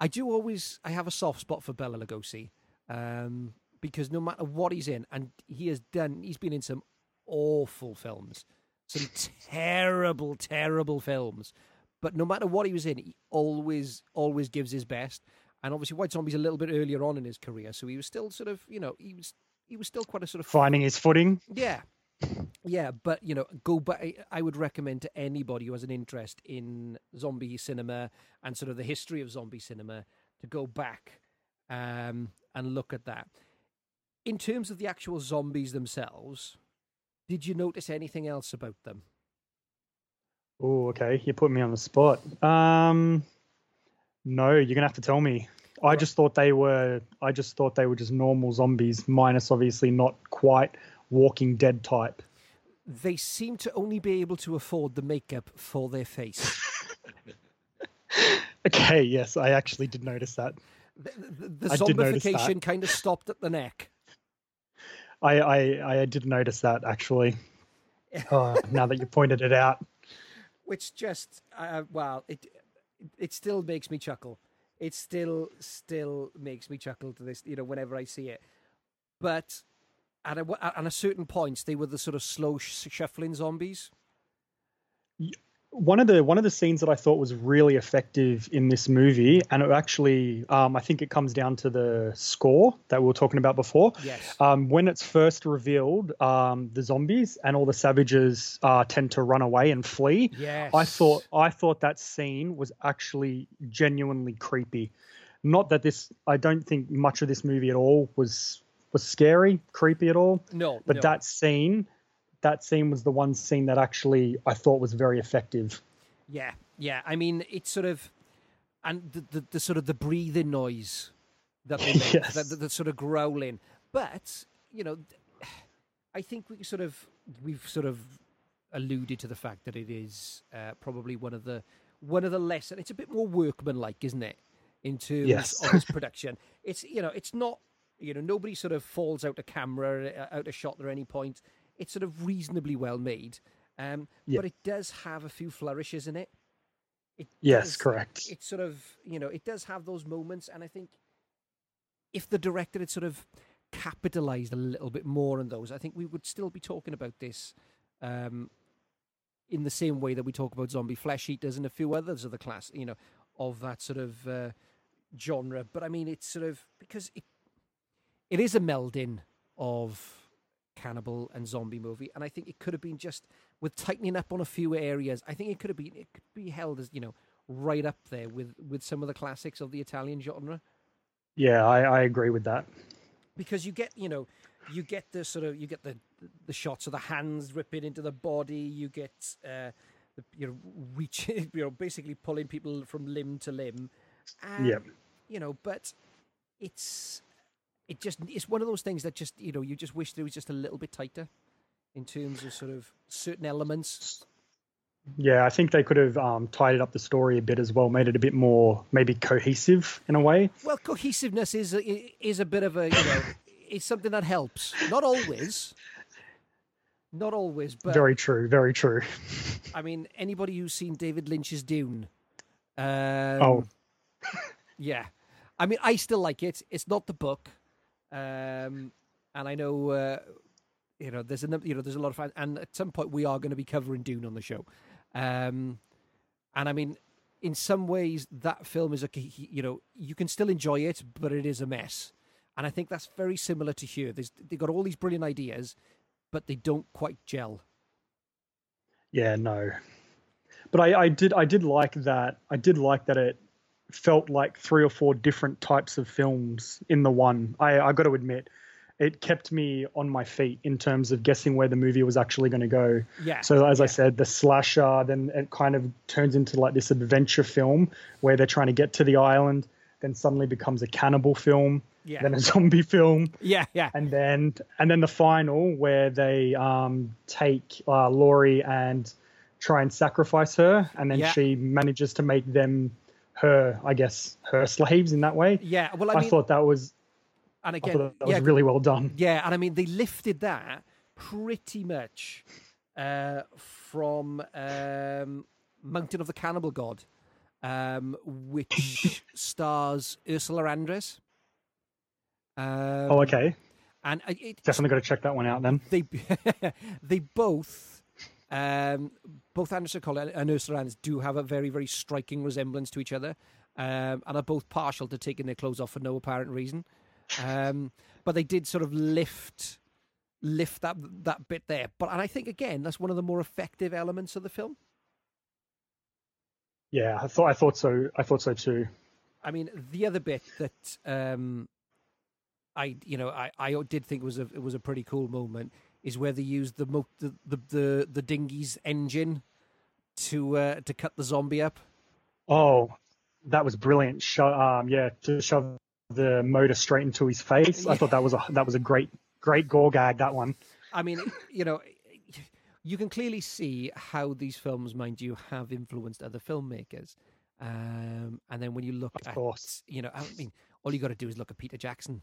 I do always I have a soft spot for Bela Lugosi um, because no matter what he's in, and he has done, he's been in some awful films, some *laughs* terrible, terrible films. But no matter what he was in, he always, always gives his best. And obviously, White Zombie's a little bit earlier on in his career, so he was still sort of, you know, he was, he was still quite a sort of Finding his footing. yeah. Yeah, but you know, go back. I would recommend to anybody who has an interest in zombie cinema and sort of the history of zombie cinema to go back um, and look at that. In terms of the actual zombies themselves, did you notice anything else about them? Oh, okay. You put me on the spot. Um, no, you're gonna have to tell me. I just thought they were. I just thought they were just normal zombies, minus obviously not quite Walking Dead type. They seem to only be able to afford the makeup for their face. *laughs* Okay, yes, I actually did notice that. the the, the zombification kind of stopped at the neck. I I, I did notice that actually. *laughs* Oh, now that you pointed it out. which just uh, well it it still makes me chuckle. It still still makes me chuckle to this you know whenever i see it. But at a, at a certain points they were the sort of slow sh- shuffling zombies one of the one of the scenes that I thought was really effective in this movie, and it actually, um, I think it comes down to the score that we were talking about before. yes Um, when it's first revealed, um, the zombies and all the savages uh, tend to run away and flee. yes I thought I thought that scene was actually genuinely creepy. Not that this, I don't think much of this movie at all was was scary, creepy at all. no But no. that scene, that scene was the one scene that actually I thought was very effective. yeah yeah i mean it's sort of and the, the, the sort of the breathing noise that they *laughs* make Yes. the, the, the sort of growling but you know i think we sort of we've sort of alluded to the fact that it is uh, probably one of the one of the less and it's a bit more workmanlike isn't it in terms Yes. of its *laughs* production it's you know it's not you know nobody sort of falls out of camera uh, out of shot at any point it's sort of reasonably well made um, Yeah. but it does have a few flourishes in it it Yes, does- correct. It sort of, you know, it does have those moments, and I think if the director had sort of capitalized a little bit more on those, I think we would still be talking about this um, in the same way that we talk about zombie flesh eaters and a few others of the class, you know, of that sort of uh, genre. But I mean, it's sort of because it it is a melding of cannibal and zombie movie, and I think it could have been just with tightening up on a few areas. I think it could have been it could be held as you know right up there with with some of the classics of the Italian genre Yeah, I, I agree with that. because you get you know you get the sort of you get the the shots of the hands ripping into the body you get uh the, you know reaching *laughs* you know basically pulling people from limb to limb and, Yep. you know but it's it just it's one of those things that just you know you just wish there was just a little bit tighter in terms of sort of certain elements Yeah, I think they could have um, tidied up the story a bit as well, made it a bit more maybe cohesive in a way. well cohesiveness is a, is a bit of a you know *laughs* it's something that helps not always not always but very true, very true. *laughs* I mean, anybody who's seen David Lynch's Dune. Um, Oh. *laughs* yeah. I mean, I still like it. It's not the book. Um, and I know, uh, you know, there's a you know, there's a lot of fans, and at some point we are going to be covering Dune on the show. Um, and I mean, in some ways, that film is a you know you can still enjoy it, but it is a mess. And I think that's very similar to here. There's, they got all these brilliant ideas, but they don't quite gel. Yeah, no. But I, I did I did like that. I did like that it felt like three or four different types of films in the one. I, I got to admit, it kept me on my feet in terms of guessing where the movie was actually going to go. Yeah. So as yeah. I said, the slasher, then it kind of turns into like this adventure film where they're trying to get to the island, then suddenly becomes a cannibal film, Yeah. then a *laughs* zombie film, Yeah, yeah. and then and then the final where they um, take uh, Laurie and try and sacrifice her, and then Yeah. she manages to make them her, I guess, her slaves in that way. Yeah, well, I I, mean, thought that was and again, that yeah, was really well done. Yeah, and I mean they lifted that pretty much uh, from um, Mountain of the Cannibal God, um, which *laughs* stars Ursula Andress. Um, oh, okay. And it, Definitely got to check that one out then. they *laughs* they both um, both Anderson Cole and Ursula Andress do have a very very striking resemblance to each other, um, and are both partial to taking their clothes off for no apparent reason. Um, but they did sort of lift lift that that bit there. But and I think again that's one of the more effective elements of the film. Yeah, I thought I thought so. I thought so too. I mean, the other bit that um, I you know I, I did think was a it was a pretty cool moment is where they used the mo- the, the the the dinghy's engine to uh, to cut the zombie up. Oh, that was brilliant. Sho- um, yeah, to shove the motor straight into his face. I thought that was a that was a great great gore gag. That one. I mean, you know, you can clearly see how these films, mind you, have influenced other filmmakers. Um, and then when you look Of at, course. you know, I mean, all you got to do is look at Peter Jackson.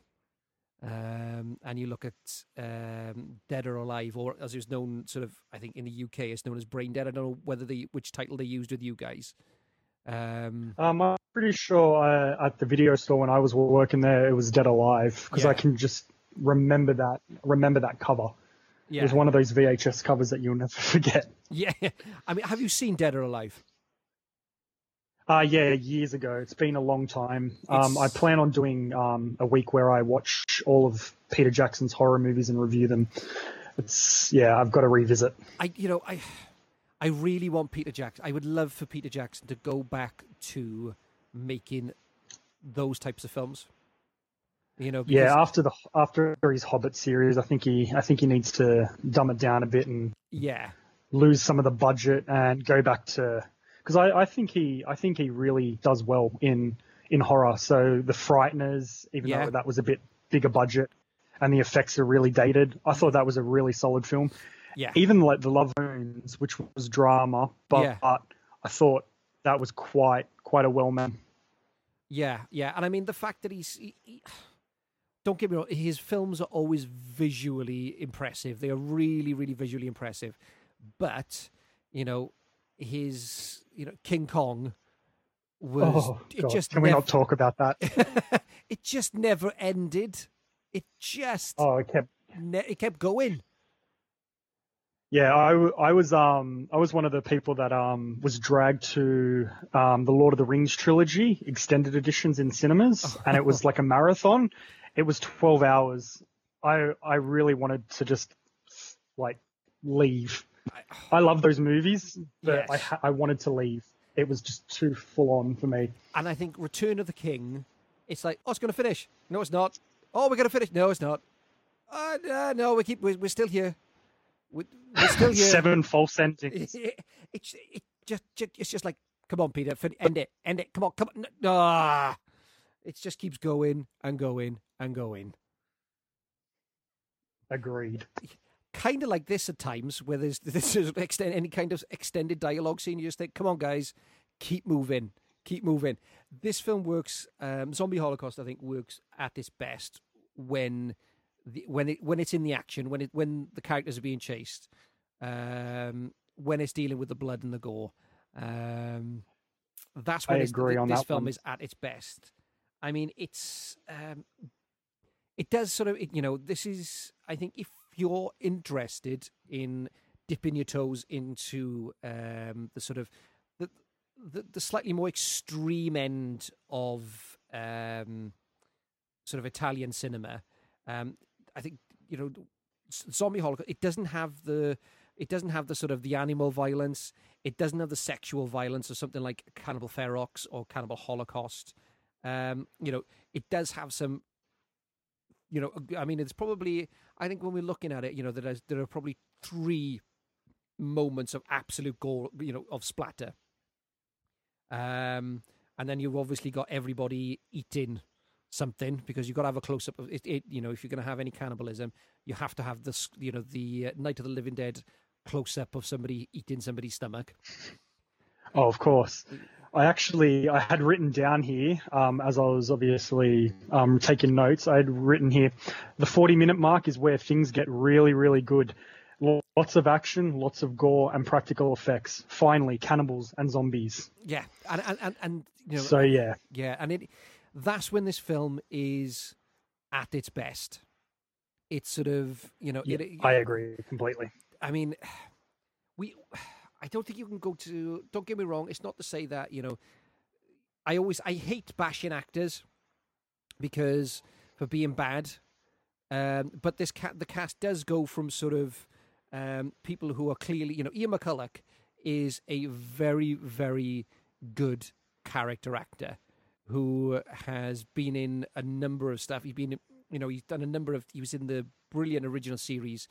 Um, and you look at um, Dead or Alive, or as it was known, sort of, I think in the UK, it's known as Brain Dead. I don't know whether the which title they used with you guys. Um, Um, I'm pretty sure uh, at the video store when I was working there, it was Dead or Alive because Yeah. I can just remember that remember that cover. Yeah. It was one of those VHS covers that you'll never *laughs* forget. yeah. *laughs* I mean, have you seen Dead or Alive? Uh, yeah, years ago. It's been a long time. Um, I plan on doing um, a week where I watch all of Peter Jackson's horror movies and review them. It's yeah, I've got to revisit. I you know I I really want Peter Jackson. I would love for Peter Jackson to go back to making those types of films. You know, because, Yeah, after the after his Hobbit series, I think he I think he needs to dumb it down a bit and yeah, lose some of the budget and go back to because I, I think he I think he really does well in in horror. So the Frighteners, even Yeah. though that was a bit bigger budget and the effects are really dated, I thought that was a really solid film. yeah, Even like the Lovely Bones, which was drama, but Yeah. I thought that was quite quite a well man. yeah, yeah. And I mean the fact that he's. He, he- don't get me wrong, his films are always visually impressive. They are really, really visually impressive. But, you know, his, you know, King Kong was. Oh, it God. just Can we not talk about that? *laughs* it just never ended. It just oh, it kept ne- it kept going. Yeah, I was um I was one of the people that um was dragged to um the Lord of the Rings trilogy extended editions in cinemas, *laughs* and it was like a marathon. It was twelve hours. I I really wanted to just like leave. *sighs* I love those movies, but I Yes. ha- I wanted to leave. It was just too full on for me. And I think Return of the King, it's like, oh, it's going to finish. No, it's not. Oh, we're going to finish. No, it's not. Uh, uh, no, we keep. We're, we're still here. We're, we're still *laughs* here. Seven false endings. *laughs* It, it's it just, just it's just like, come on, Peter, end it, end it. Come on, come on. No, ah. It just keeps going and going and going. Agreed. *laughs* Kind of like this at times, where there's *laughs* this is extend any kind of extended dialogue scene. You just think, come on, guys, keep moving, keep moving. This film works. Um, Zombie Holocaust, I think, works at its best when the, when it when it's in the action, when it when the characters are being chased, um, when it's dealing with the blood and the gore. Um, that's when I it's, agree on this film one. is at its best. I mean, it's um, it does sort of, it- you know, this is, I think, if you're interested in dipping your toes into um, the sort of the, the the slightly more extreme end of um, sort of Italian cinema, um, I think you know, Zombie Holocaust. It doesn't have the it doesn't have the sort of the animal violence. It doesn't have the sexual violence of something like Cannibal Ferox or Cannibal Holocaust. Um, you know, it does have some. You know, I mean, it's probably. I think when we're looking at it, you know, there is, there are probably three moments of absolute gore, you know, of splatter. Um, and then you've obviously got everybody eating something because you've got to have a close up of it, it. You know, if you're going to have any cannibalism, you have to have this. You know, the uh, Night of the Living Dead close up of somebody eating somebody's stomach. Oh, of course. I actually I had written down here um, as I was obviously um, taking notes. I had written here the 40 minute mark is where things get really really good. Lots of action, lots of gore and practical effects. Finally, cannibals and zombies. Yeah, and and and, and you know, So yeah, yeah, and it that's when this film is at its best. It's sort of you know, yeah it, I agree completely. I mean, we. I don't think you can go to. Don't get me wrong. It's not to say that you know. I always I hate bashing actors because for being bad, um, but this cat the cast does go from sort of um, people who are clearly you know Ian McCulloch is a very very good character actor who has been in a number of stuff. He's been you know he's done a number of he was in the brilliant original series.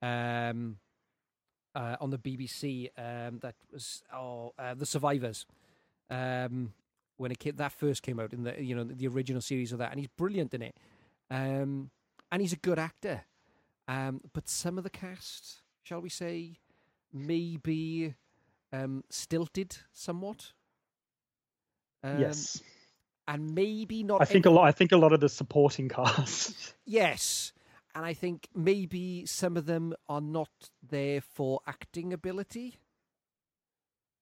Um, uh, on the BBC um, that was oh uh, the Survivors um, when it came, that first came out in the you know the original series of that, and he's brilliant in it, um, and he's a good actor. Um, but some of the cast, shall we say, maybe um, stilted somewhat. Um, yes, and maybe not. I think a lot. I think a lot of the supporting *laughs* cast. Yes. And I think maybe some of them are not there for acting ability.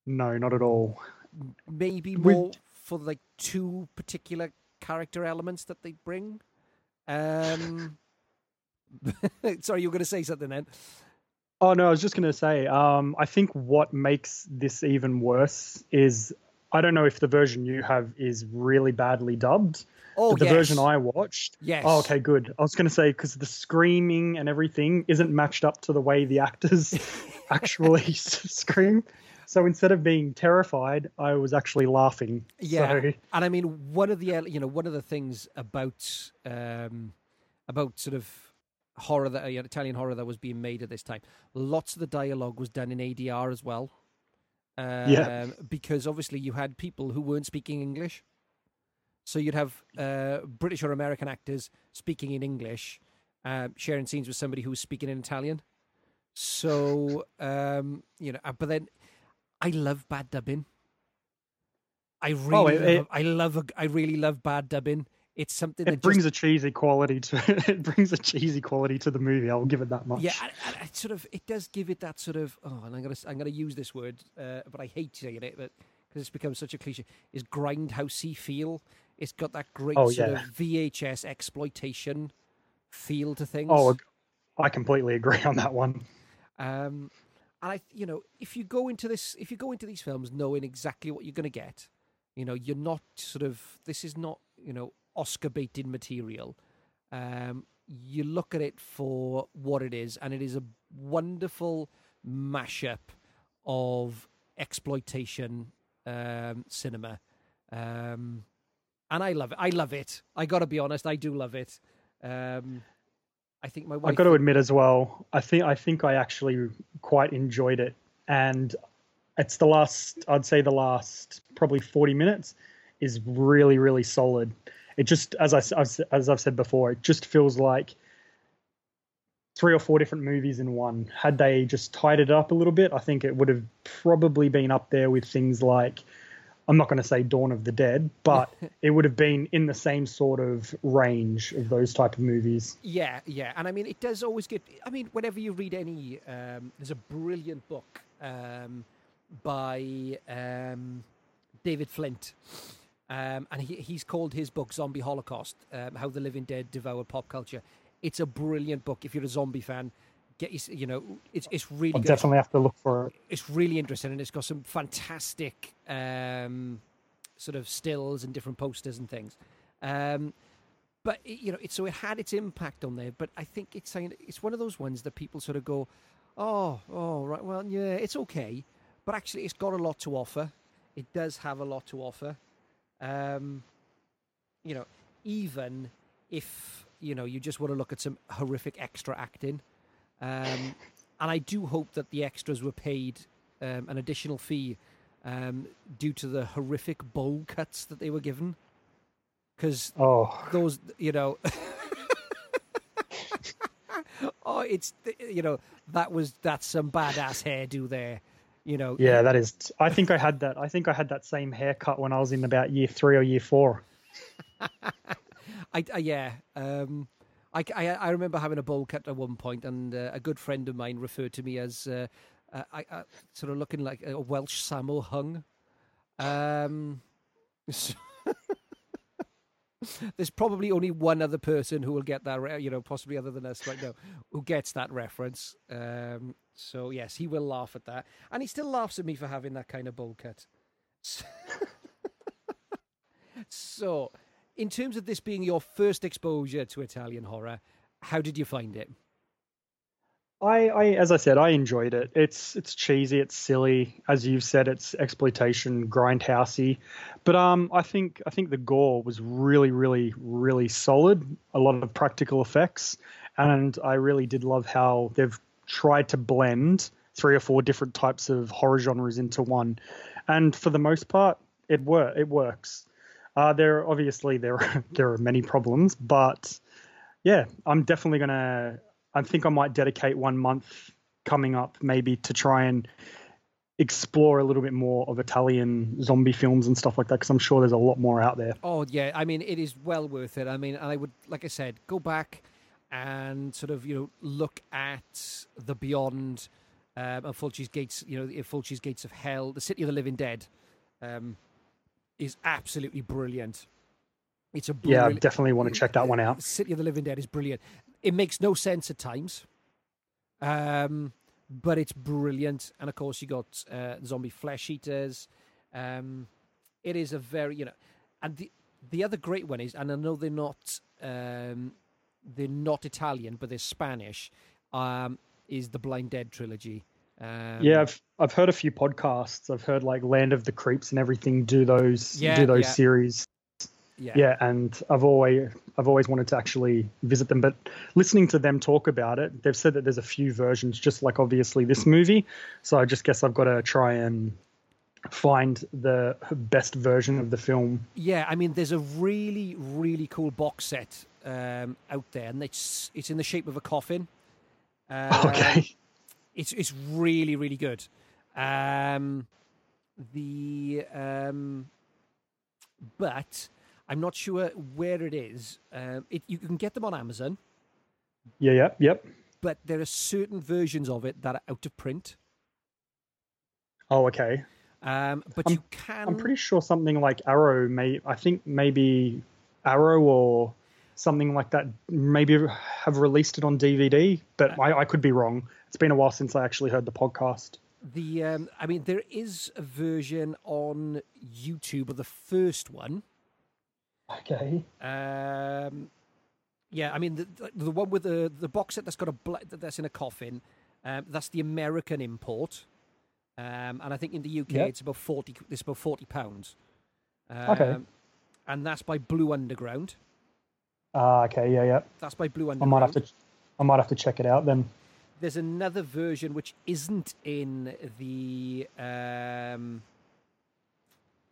no, not at all. Maybe With- more for like two particular character elements that they bring. Um *laughs* Sorry, you were going to say something then. Oh no, I was just gonna say. Um, I think what makes this even worse is I don't know if the version you have is really badly dubbed. Oh, the yes. version I watched. Yes. Oh, okay, good. I was gonna say because the screaming and everything isn't matched up to the way the actors *laughs* actually scream. So instead of being terrified, I was actually laughing. Yeah, So, and I mean one of the you know one of the things about um about sort of horror that uh, Italian horror that was being made at this time. Lots of the dialogue was done in ADR as well. Um, Yeah. because obviously you had people who weren't speaking English, so you'd have uh, British or American actors speaking in English, um, sharing scenes with somebody who was speaking in Italian. So um, you know, uh, but then I love bad dubbing. I really, Oh, it- love, it- I love, a, I really love bad dubbing. It's something it that brings just, a cheesy quality to *laughs* it brings a cheesy quality to the movie. I'll give it that much. yeah, it sort of, it does give it that sort of. Oh, and I'm gonna, I'm gonna use this word, uh, but I hate saying it, but because it's become such a cliche, is grindhousey feel. It's got that great Oh, sort yeah. of VHS exploitation feel to things. Oh, I completely agree on that one. Um, and I, you know, if you go into this, if you go into these films knowing exactly what you're going to get, you know, you're not sort of. This is not, you know, Oscar baited material. Um, you look at it for what it is, and it is a wonderful mashup of exploitation um, cinema. Um, and I love it. I love it. I got to be honest. I do love it. Um, I think my wife. I've got to admit as well. I think I think I actually quite enjoyed it, and it's the last. I'd say the last probably forty minutes is really really solid. It just as I as, as I've said before, it just feels like three or four different movies in one. Had they just tied it up a little bit, I think it would have probably been up there with things like. I'm not going to say Dawn of the Dead, but *laughs* it would have been in the same sort of range of those type of movies. Yeah, yeah, and I mean, it does always get. I mean, whenever you read any, um, there's a brilliant book um, by um, David Flint, um, and he, he's called his book Zombie Holocaust: um, How the Living Dead Devoured Pop Culture. It's a brilliant book. If you're a zombie fan, get you, you know it's it's really I'll good. definitely have to look for it. It's really interesting, and it's got some fantastic um, sort of stills and different posters and things. Um, but it- you know, it, so it had its impact on there. But I think it's saying it's one of those ones that people sort of go, "Oh, oh, right, well, yeah, it's okay," but actually, it's got a lot to offer. It does have a lot to offer. Um, you know, even if you know you just want to look at some horrific extra acting, um, and I do hope that the extras were paid um, an additional fee um, due to the horrific bowl cuts that they were given. Because Oh, those, you know, *laughs* oh, it's you know that was that's some badass hairdo there. You know, yeah, that is. I think I had that. I think I had that same haircut when I was in about year three or year four. *laughs* I, I yeah. Um, I, I I remember having a bowl cut at one point, and uh, a good friend of mine referred to me as uh, I, sort of looking like a Welsh Sammo Hung. Um, so- *laughs* there's probably only one other person who will get that, re- you know, possibly other than us right now, who gets that reference. Um, so yes, he will laugh at that, and he still laughs at me for having that kind of bowl cut. *laughs* So, in terms of this being your first exposure to Italian horror, how did you find it? I, I, as I said, I enjoyed it. It's it's cheesy, it's silly, as you've said, it's exploitation, grindhousey. But um, I think I think the gore was really, really, really solid. A lot of practical effects, and I really did love how they've tried to blend three or four different types of horror genres into one. And for the most part, it wor- it works. Uh, there obviously there are, *laughs* there are many problems, but yeah, I'm definitely gonna. I think I might dedicate one month coming up, maybe to try and explore a little bit more of Italian zombie films and stuff like that, because I'm sure there's a lot more out there. Oh yeah, I mean it is well worth it. I mean, I would, like I said, go back and sort of you know look at the Beyond, um, and Fulci's Gates. You know, Fulci's Gates of Hell, the City of the Living Dead, um, is absolutely brilliant. It's a Yeah, definitely want to check that one out. City of the Living Dead is brilliant. It makes no sense at times, um, but it's brilliant. And of course, you got uh, zombie flesh eaters. Um, it is a very you know, and the the other great one is, and I know they're not um, they're not Italian, but they're Spanish. Um, is the Blind Dead trilogy? Um, yeah, I've I've heard a few podcasts. I've heard like Land of the Creeps and everything do those Yeah, do those yeah. series. yeah, Yeah, and I've always I've always wanted to actually visit them, but listening to them talk about it, they've said that there's a few versions, just like obviously this movie. So I just guess I've got to try and find the best version of the film. Yeah, I mean, there's a really, really cool box set um, out there, and it's it's in the shape of a coffin. *laughs* Um, Okay. It's it's really, really good. Um, the um, but I'm not sure where it is. Um, it, you can get them on Amazon, Yeah, yeah, yep. but there are certain versions of it that are out of print. Oh, okay. Um, but I'm- you can. I'm pretty sure something like Arrow may I think maybe Arrow or something like that maybe have released it on DVD, but I, I could be wrong. It's been a while since I actually heard the podcast. The um, I mean, there is a version on YouTube of the first one. Okay. Um, yeah, I mean the the one with the the box set that's got a bla- that's in a coffin. Um, that's the American import, um, and I think in the UK Yep. it's about forty. It's about forty pounds. Um, Okay. And that's by Blue Underground. Ah, okay, yeah, yeah. That's by Blue I might have to I might have to check it out then. There's another version which isn't in the um,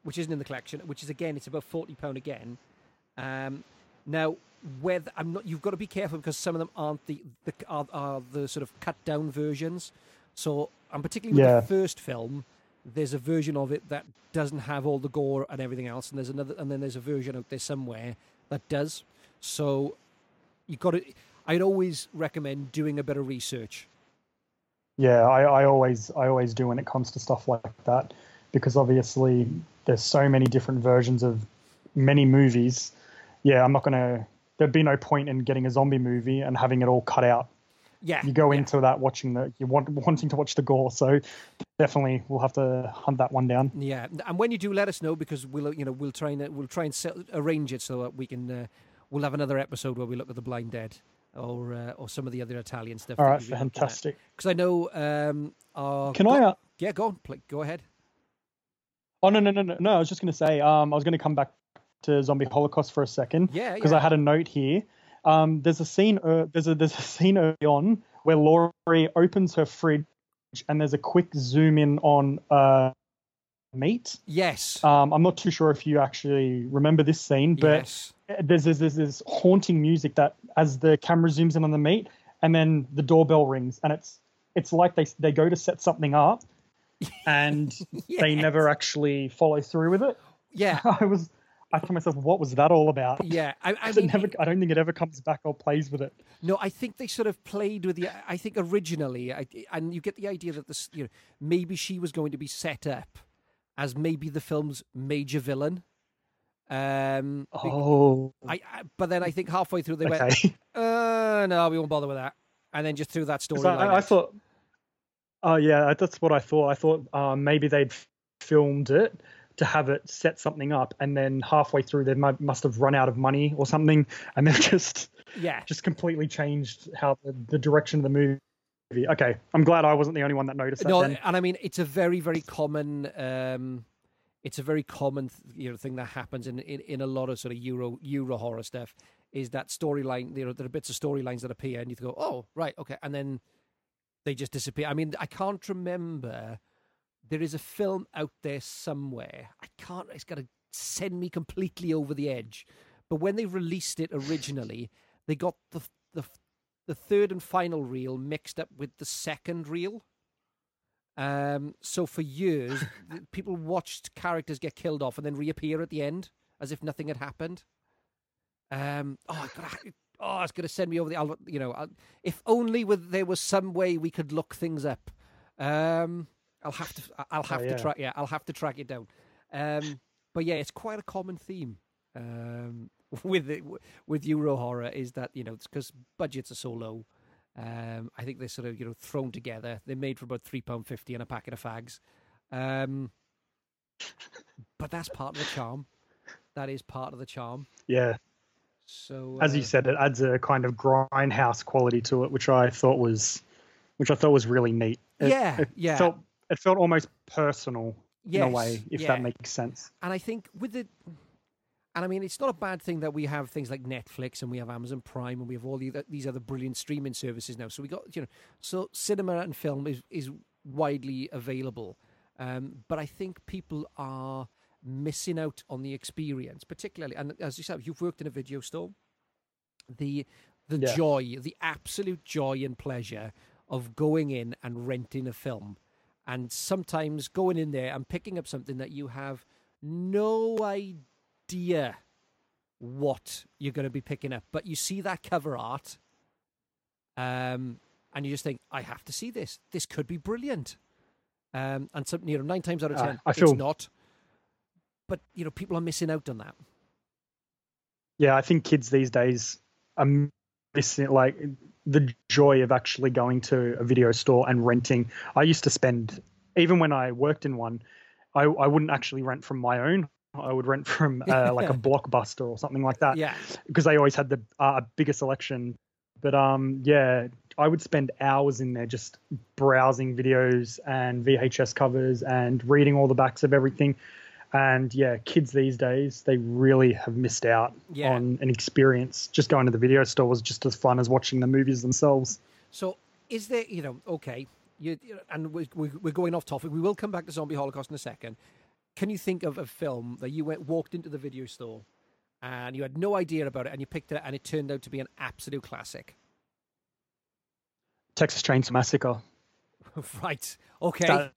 which isn't in the collection, which is again it's about forty pound again. Um, now, whether I'm not, you've got to be careful because some of them aren't the, the are, are the sort of cut down versions. So, and particularly with Yeah. the first film, there's a version of it that doesn't have all the gore and everything else, and there's another, and then there's a version out there somewhere that does. So, you got to. I'd always recommend doing a bit of research. Yeah, I, I always I always do when it comes to stuff like that because obviously there's so many different versions of many movies, yeah, I'm not gonna. There'd be no point in getting a zombie movie and having it all cut out. Yeah, You go yeah. into that watching the you want wanting to watch the gore, so definitely we'll have to hunt that one down. Yeah, and when you do, let us know because we'll, you know, we'll try and we'll try and set, arrange it so that we can. Uh, we'll have another episode where we look at the Blind Dead or uh, or some of the other Italian stuff. All right, fantastic. Because I know. Um, our, Can I? Uh, Yeah, go on. Play, go ahead. oh no no no no no! I was just gonna say. Um, I was gonna come back to Zombie Holocaust for a second. Yeah, because yeah. I had a note here. Um, there's a scene. Uh, there's a there's a scene early on where Laurie opens her fridge and there's a quick zoom in on uh, meat. Yes. Um, I'm not too sure if you actually remember this scene, but yes. There's, there's there's this haunting music that as the camera zooms in on the meat and then the doorbell rings and it's it's like they they go to set something up *laughs* and they never actually follow through with it. Yeah. *laughs* I was I thought myself, what was that all about? Yeah. I, I *laughs* mean, never, I don't think it ever comes back or plays with it. No, I think they sort of played with the. I think originally, I, and you get the idea that this, you know, maybe she was going to be set up as maybe the film's major villain. Um, Oh, I, I, but then I think halfway through they went, *laughs* uh, no, we won't bother with that, and then just threw that storyline. I, I thought, oh yeah, that's what I thought. I thought um, maybe they'd filmed it to have it set something up, and then halfway through they must have run out of money or something, *laughs* and they've just yeah, just completely changed how the, the direction of the movie. Okay, I'm glad I wasn't the only one that noticed that. no, then. and I mean it's a very, very common. Um, it's a very common you know thing that happens in, in, in a lot of sort of Euro Euro horror stuff. Is that storyline? You know, there are bits of storylines that appear, and you go, "Oh, right, okay," and then they just disappear. I mean, I can't remember. There is a film out there somewhere. I can't. It's got to send me completely over the edge. But when they released it originally, they got the the the third and final reel mixed up with the second reel. Um, so for years, *laughs* people watched characters get killed off and then reappear at the end as if nothing had happened. Um, oh, God, oh, it's going to send me over the. I'll- You know, I'll, if only with, there was some way we could look things up. Um, I'll have to. I'll have Oh, to yeah. track. Yeah, I'll have to track it down. Um, but yeah, it's quite a common theme. Um, *laughs* with it, with Euro horror is that you know it's because budgets are so low. Um, I think they're sort of you know thrown together. They're made for about three pound fifty and a packet of fags. Um, but that's part of the charm. That is part of the charm. yeah, So as you uh, said, it adds a kind of grindhouse quality to it, which I thought was, which I thought was really neat. It, Yeah, it yeah. Felt, it felt almost personal in a way, if yeah. that makes sense. and I think with the, and I mean, it's not a bad thing that we have things like Netflix and we have Amazon Prime and we have all the, these other brilliant streaming services now. So we got you know, so cinema and film is is widely available, um, but I think people are missing out on the experience, particularly. And as you said, you've worked in a video store. The the Yeah. joy, the absolute joy and pleasure of going in and renting a film, and sometimes going in there and picking up something that you have no idea what you're going to be picking up, but you see that cover art, um, and you just think, I have to see this. This could be brilliant. Um, and some, you know, nine times out of Uh, ten, I it's feel- not. But you know, people are missing out on that. Yeah, I think kids these days are missing like the joy of actually going to a video store and renting. I used to spend, even when I worked in one, I, I wouldn't actually rent from my own. I would rent from uh, like a *laughs* blockbuster or something like that. Yeah, because they always had the uh, bigger selection. But um, yeah, I would spend hours in there just browsing videos and VHS covers and reading all the backs of everything. And yeah, kids these days they really have missed out Yeah. on an experience. Just going to the video store was just as fun as watching the movies themselves. So, is there, you know, okay, you, and we're, we're we're going off topic. We will come back to Zombie Holocaust in a second. Can you think of a film that you went walked into the video store and you had no idea about it and you picked it and it turned out to be an absolute classic? Texas Chainsaw Massacre. *laughs* right. Okay.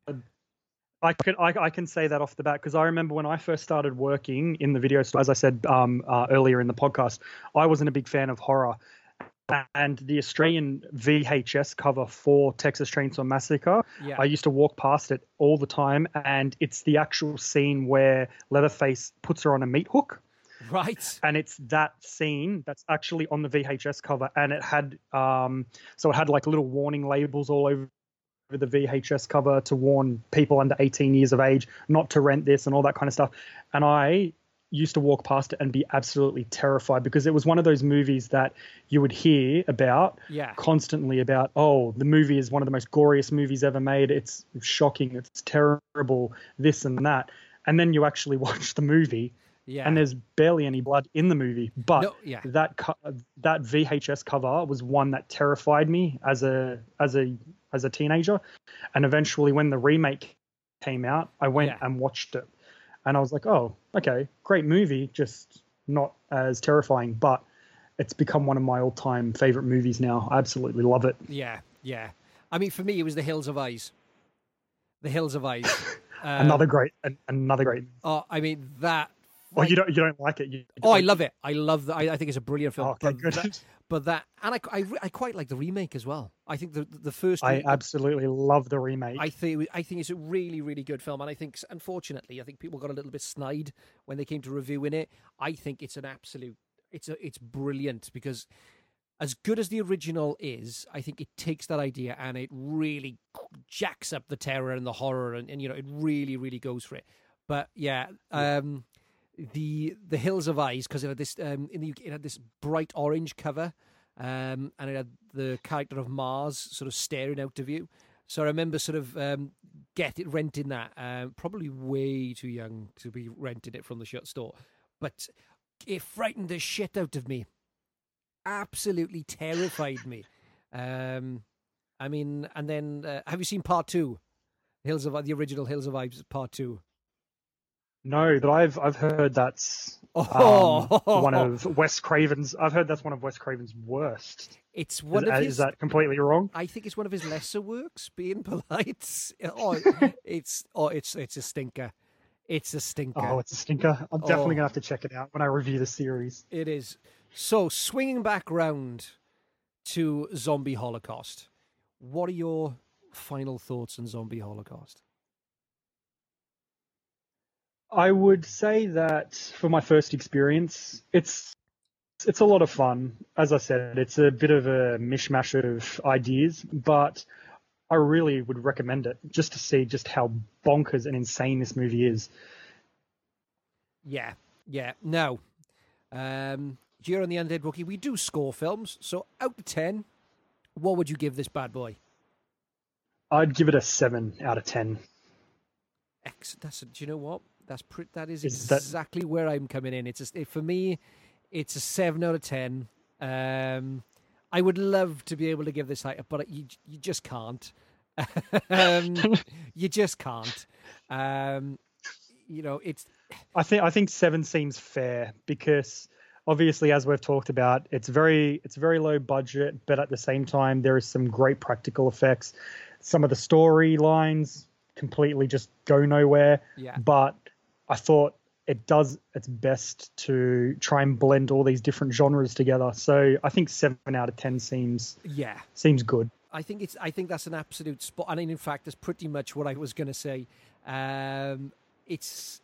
I can I, I can say that off the bat because I remember when I first started working in the video store, as I said um, uh, earlier in the podcast, I wasn't a big fan of horror, and the Australian VHS cover for Texas Chainsaw Massacre, yeah. I used to walk past it all the time, and it's the actual scene where Leatherface puts her on a meat hook. Right. and it's that scene that's actually on the VHS cover, and it had um, so it had like little warning labels all over the VHS cover to warn people under 18 years of age not to rent this and all that kind of stuff. And I used to walk past it and be absolutely terrified because it was one of those movies that you would hear about Yeah. constantly about oh the movie is one of the most goriest movies ever made it's shocking it's terrible this and that and then you actually *laughs* watch the movie Yeah. and there's barely any blood in the movie but No, yeah. that co- that VHS cover was one that terrified me as a as a as a teenager and eventually when the remake came out I went Yeah. and watched it and I was like oh okay great movie just not as terrifying but it's become one of my all-time favorite movies now I absolutely love it Yeah, yeah. I mean, for me, it was The Hills Have Eyes. The Hills Have Eyes. *laughs* Um, another great an, another great Oh, I mean that. Oh you don't you don't like it you, you Oh, I love it. I love that. I, I think it's a brilliant film. Oh, okay, but good. That, but that, and I, I, I quite like the remake as well. I think the the first. I re- absolutely love the remake I think I think it's a really really good film, and I think unfortunately I think people got a little bit snide when they came to reviewing it. I think it's an absolute it's a it's brilliant because as good as the original is, I think it takes that idea and it really jacks up the terror and the horror, and, and you know it really really goes for it. But yeah, um, the the Hills Have Eyes because it had this um, in the UK, it had this bright orange cover, um, and it had the character of Mars sort of staring out of you. So I remember sort of um, get it renting that. Um, probably way too young to be renting it from the shut store, but it frightened the shit out of me. Absolutely terrified me. Um, I mean, and then uh, have you seen part two? Hills of the original Hills Have Eyes part two. No, but I've I've heard that's um, Oh, one *laughs* of Wes Craven's. I've heard that's one of Wes Craven's worst. it's Is, one of is that completely wrong? I think it's one of his lesser works. Being *laughs* polite, oh, it's oh, it's it's a stinker. It's a stinker. Oh, it's a stinker. I'm definitely Oh. gonna have to check it out when I review the series. It is. So, swinging back round to Zombie Holocaust, what are your final thoughts on Zombie Holocaust? I would say that for my first experience, it's it's a lot of fun. As I said, it's a bit of a mishmash of ideas, but I really would recommend it just to see just how bonkers and insane this movie is. Yeah, yeah. Now, um, here on the Undead Wookiee, we do score films. So, out of 10, what would you give this bad boy? I'd give it a seven out of ten. X. That's. Do you know what? That's. That is, Is that- exactly where I'm coming in. It's a, for me, it's a seven out of ten. Um, I would love to be able to give this height, but you you just can't. *laughs* um, *laughs* you just can't. Um, you know, it's I think I think seven seems fair because obviously, as we've talked about, it's very it's very low budget, but at the same time, there is some great practical effects. Some of the storylines completely just go nowhere. Yeah. But I thought it does its best to try and blend all these different genres together. So I think seven out of ten seems yeah. seems good. I think it's. I think that's an absolute spot. And in fact, that's pretty much what I was going to say. Um, it's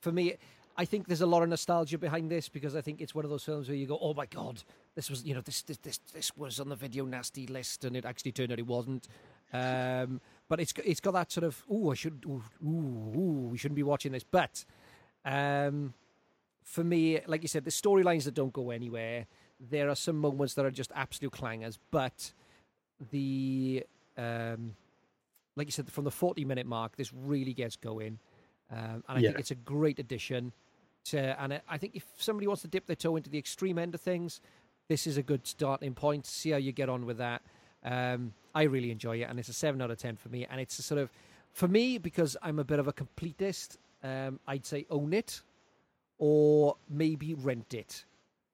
for me. I think there's a lot of nostalgia behind this because I think it's one of those films where you go, "Oh my god, this was you know this this this, this was on the video nasty list," and it actually turned out it wasn't. Um, but it's it's got that sort of, "Oh, I should, ooh, ooh, ooh, we shouldn't be watching this." But um, for me, like you said, the storylines that don't go anywhere. There are some moments that are just absolute clangers, but the um, like you said, from the forty minute mark, this really gets going, um, and I think it's a great addition. To, and I- I think if somebody wants to dip their toe into the extreme end of things, this is a good starting point. See how you get on with that. Um, I really enjoy it, and it's a seven out of ten for me. And it's a sort of for me because I'm a bit of a completist. Um, I'd say own it, or maybe rent it.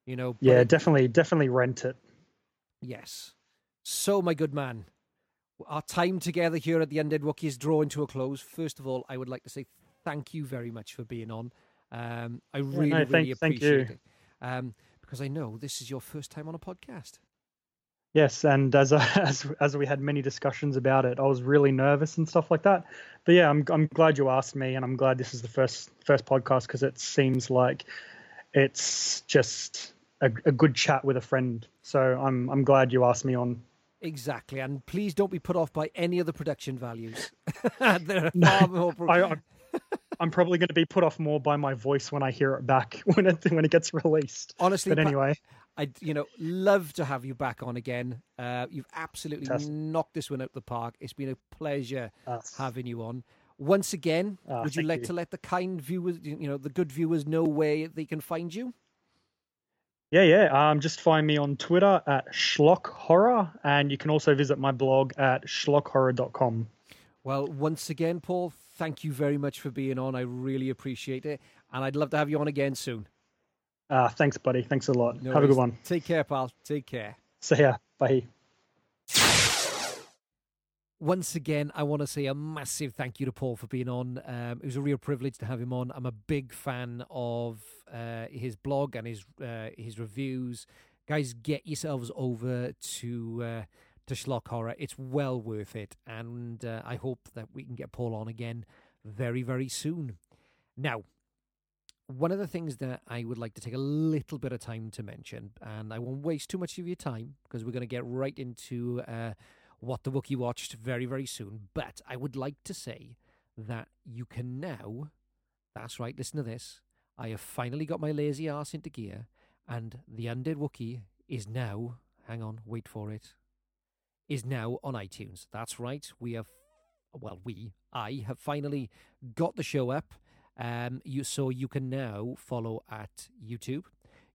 You know, Yeah, definitely definitely rent it. Yes. So, my good man, our time together here at the Undead Wookiee is drawing to a close. First of all, I would like to say thank you very much for being on. Um, I really, no, really thank- thank appreciate it. Um, because I know this is your first time on a podcast. Yes, and as *laughs* as as we had many discussions about it, I was really nervous and stuff like that. But yeah, I'm I'm glad you asked me, and I'm glad this is the first first podcast because it seems like it's just a, a good chat with a friend. So I'm I'm glad you asked me on. Exactly, and please don't be put off by any of the production values. *laughs* *laughs* Far more. I, I'm, probably going to be put off more by my voice when I hear it back when it when it gets released. Honestly, but anyway, I'd you know love to have you back on again. Uh, you've absolutely knocked this one out of the park. It's been a pleasure uh, having you on. Once again, Ah, would you like you. to let the kind viewers, you know, the good viewers, know where they can find you? yeah, yeah. Um, just find me on Twitter at Schlock Horror, and you can also visit my blog at schlockhorror.com. Well, once again, Paul, thank you very much for being on. I really appreciate it, and I'd love to have you on again soon. Uh, thanks, buddy. Thanks a lot. No Have a good one. Take care, pal. Take care. See ya. Bye. Once again, I want to say a massive thank you to Paul for being on. Um, it was a real privilege to have him on. I'm a big fan of uh, his blog and his uh, his reviews. Guys, get yourselves over to uh, to Schlock Horror. It's well worth it, and uh, I hope that we can get Paul on again very very soon. Now, one of the things that I would like to take a little bit of time to mention, and I won't waste too much of your time because we're going to get right into uh, what the Wookiee watched very, very soon. But I would like to say that you can now, that's right, listen to this. I have finally got my lazy ass into gear, and the Undead Wookiee is now, hang on, wait for it, is now on iTunes. That's right, we have, well, we, I have finally got the show up. Um, you so you can now follow at YouTube.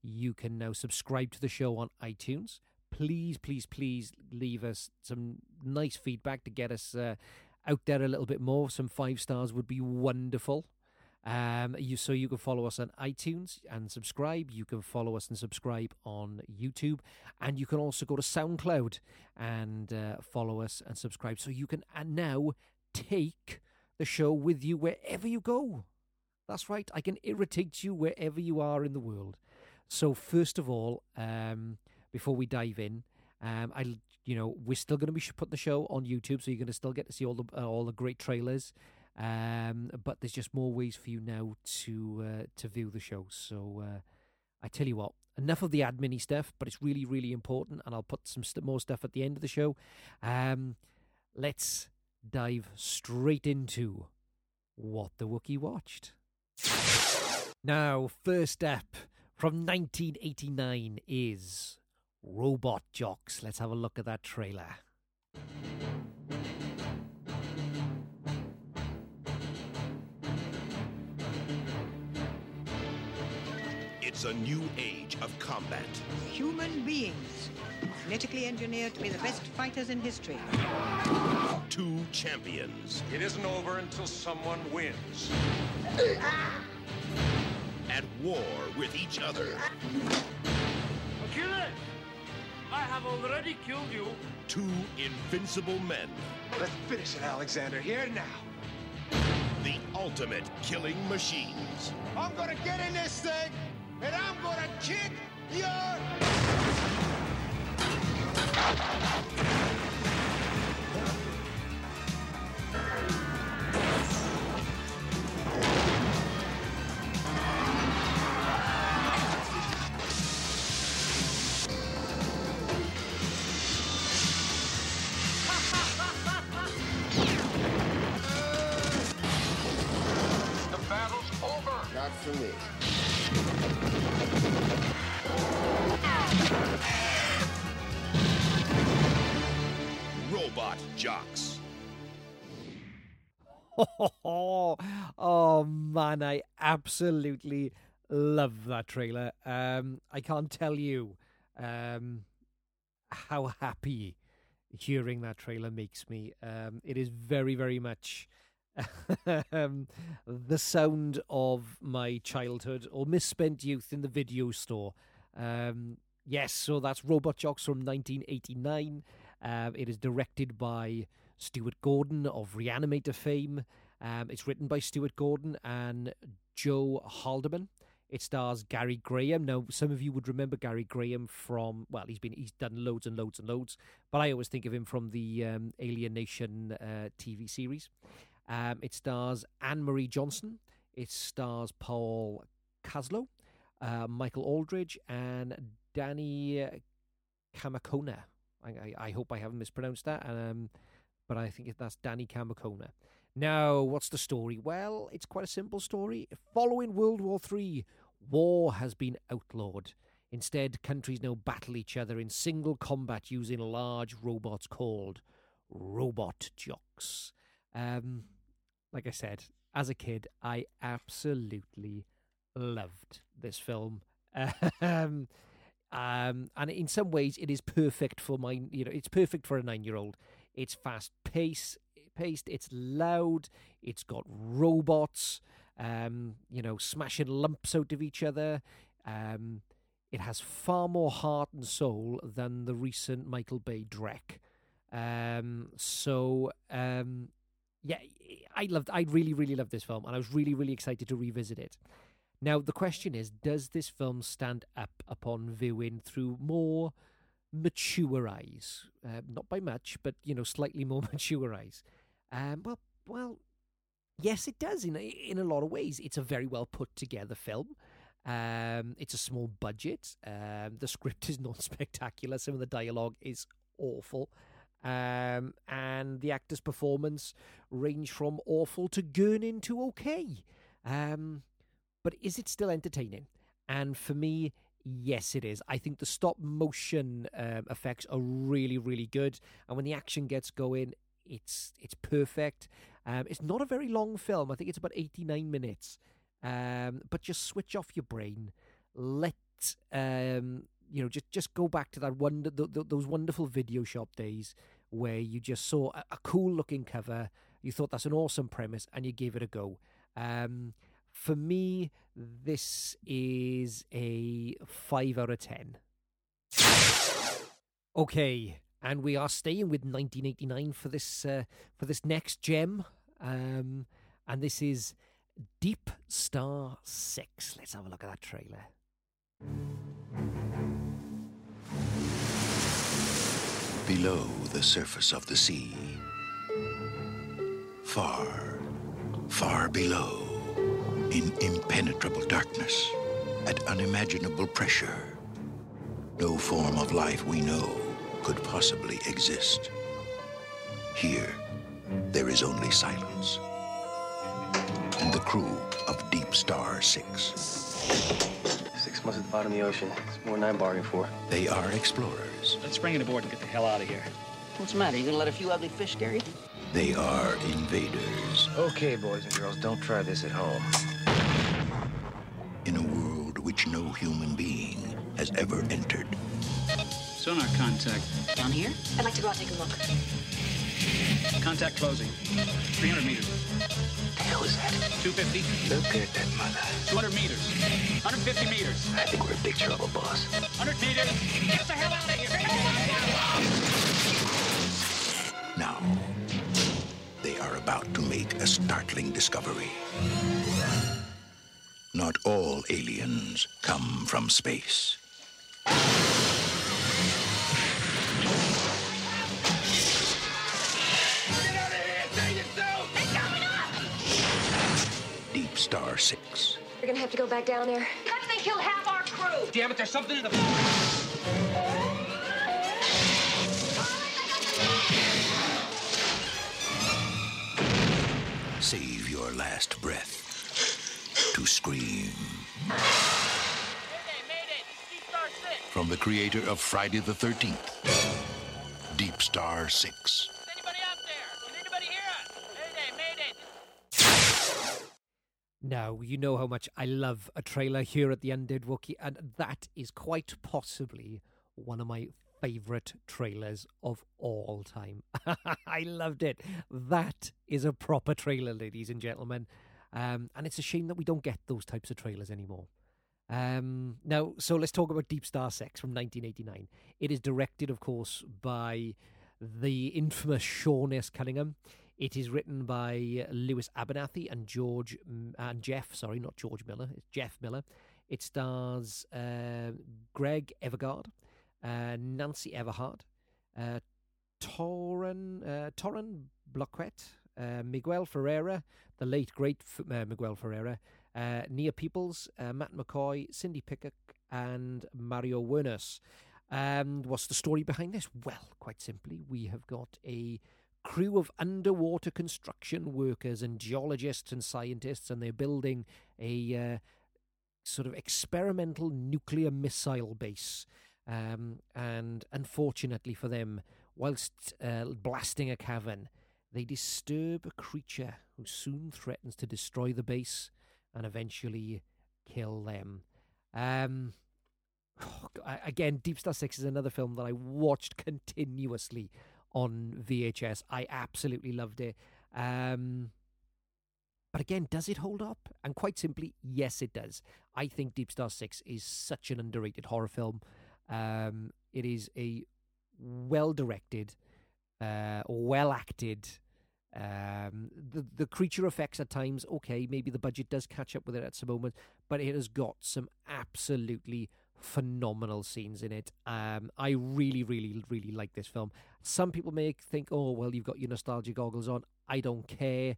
You can now subscribe to the show on iTunes. Please, please, please leave us some nice feedback to get us uh, out there a little bit more. Some five stars would be wonderful. Um, you so you can follow us on iTunes and subscribe. You can follow us and subscribe on YouTube, and you can also go to SoundCloud and uh, follow us and subscribe. So you can uh, now take the show with you wherever you go. That's right. I can irritate you wherever you are in the world. So first of all, um, before we dive in, um, I you know we're still going to be putting the show on YouTube, so you're going to still get to see all the uh, all the great trailers. Um, but there's just more ways for you now to uh, to view the show. So uh, I tell you what, enough of the admin stuff, but it's really really important, and I'll put some st- more stuff at the end of the show. Um, let's dive straight into what the Wookiee watched. Now, first up from 1989 is Robot Jox. Let's have a look at that trailer. It's a new age of combat. Human beings, genetically engineered to be the best fighters in history. Two champions It isn't over until someone wins. at war with each other. Achilles! I have already killed you. Two invincible men. Let's finish it, Alexander, here now. The ultimate killing machines. I'm gonna get in this thing, and I'm gonna kick your... ハハハハ! Absolutely love that trailer. Um, I can't tell you um, how happy hearing that trailer makes me. Um, it is very, very much *laughs* um, the sound of my childhood or misspent youth in the video store. Um, yes, so that's Robot Jox from 1989. Um, it is directed by Stuart Gordon of Reanimator fame. It's written by Stuart Gordon and Joe Haldeman. It stars Gary Graham. Now, some of you would remember Gary Graham from well, he's been he's done loads and loads and loads, but I always think of him from the um, Alien Nation uh, TV series. Um, it stars Anne Marie Johnson. It stars Paul Koslo. uh, Michael Alldredge, and Danny Kamekona. I, I, I, hope I haven't mispronounced that, um, but I think that's Danny Kamekona. Now, what's the story? Well, it's quite a simple story. Following World War III, war has been outlawed. Instead, countries now battle each other in single combat using large robots called robot jocks. Um, like I said, as a kid, I absolutely loved this film. *laughs* um, um, and in some ways, it is perfect for my, you know, it's perfect for a nine-year-old. It's fast paced, paced. It's loud. It's got robots, um, you know, smashing lumps out of each other. Um, it has far more heart and soul than the recent Michael Bay Drek. Um, so um, yeah, I loved. I really, really loved this film, and I was really, really excited to revisit it. Now the question is, does this film stand up upon viewing through more mature eyes? Uh, not by much, but you know, slightly more *laughs* mature eyes. Um, well, well, yes, it does. In a, in a lot of ways, it's a very well put together film. Um, it's a small budget. Um, the script is not *laughs* spectacular. Some of the dialogue is awful. Um, and the actor's performance range from awful to gurning to okay. Um, but is it still entertaining? And for me, yes, it is. I think the stop motion um, effects are really, really good. And when the action gets going, it's it's perfect. Um, it's not a very long film. I think it's about 89 minutes. Um, but just switch off your brain. Let um, you know, just just go back to that wonder, th- th- those wonderful video shop days where you just saw a, a, cool looking cover, you thought that's an awesome premise, and you gave it a go. Um, for me, this is a five out of ten. Okay, and we are staying with 1989 for this uh, for this next gem, um, and this is Deep Star Six. Let's have a look at that trailer. Below the surface of the sea, far, far below, in impenetrable darkness, at unimaginable pressure, no form of life we know could possibly exist. Here, there is only silence. And the crew of Deep Star 6. Six months at the bottom of the ocean. It's more than I bargained for. They are explorers. Let's bring it aboard and get the hell out of here. What's the matter? You gonna let a few ugly fish scare you? They are invaders. Okay, boys and girls, don't try this at home. In a world which no human being has ever entered. Sonar contact. Down here? I'd like to go out and take a look. Contact closing. 300 meters. The hell is that? 250. Look at that mother. 200 meters. 150 meters. I think we're in big trouble, boss. 100 meters. Get the hell out of here. Now, they are about to make a startling discovery. Not all aliens come from space. Star 6. We're gonna have to go back down there. How did they kill half our crew? Damn it, there's something in the... Save your last breath to scream. From the creator of Friday the 13th, Deep Star 6. Now, you know how much I love a trailer here at the Undead Wookiee, and that is quite possibly one of my favourite trailers of all time. *laughs* I loved it. That is a proper trailer, ladies and gentlemen. Um, and it's a shame that we don't get those types of trailers anymore. Um, now, so let's talk about Deep Star Six from 1989. It is directed, of course, by the infamous Sean S. Cunningham. It is written by Lewis Abernathy and George and Jeff. Sorry, not George Miller. It's Jeff Miller. It stars uh, Greg Evergard, uh, Nancy Everhart, uh, Torren uh, Torren Bloquet, uh, Miguel Ferreira, the late great uh, Miguel Ferreira, uh, Nia Peoples, uh, Matt McCoy, Cindy Pickett, and Mario Wernes. And what's the story behind this? Well, quite simply, we have got a crew of underwater construction workers and geologists and scientists, and they're building a uh, sort of experimental nuclear missile base. Um, and unfortunately for them, whilst uh, blasting a cavern, they disturb a creature who soon threatens to destroy the base and eventually kill them. Um, *sighs* oh, again, Deep Star 6 is another film that I watched continuously on VHS. I absolutely loved it. Um, but again, does it hold up? And quite simply, yes, it does. I think Deep Star 6 is such an underrated horror film. Um, it is a well directed, uh, well acted. Um, the the creature effects at times, okay, maybe the budget does catch up with it at some moment, but it has got some absolutely phenomenal scenes in it. Um, I really, really, really like this film. Some people may think, oh, well, you've got your nostalgia goggles on. I don't care.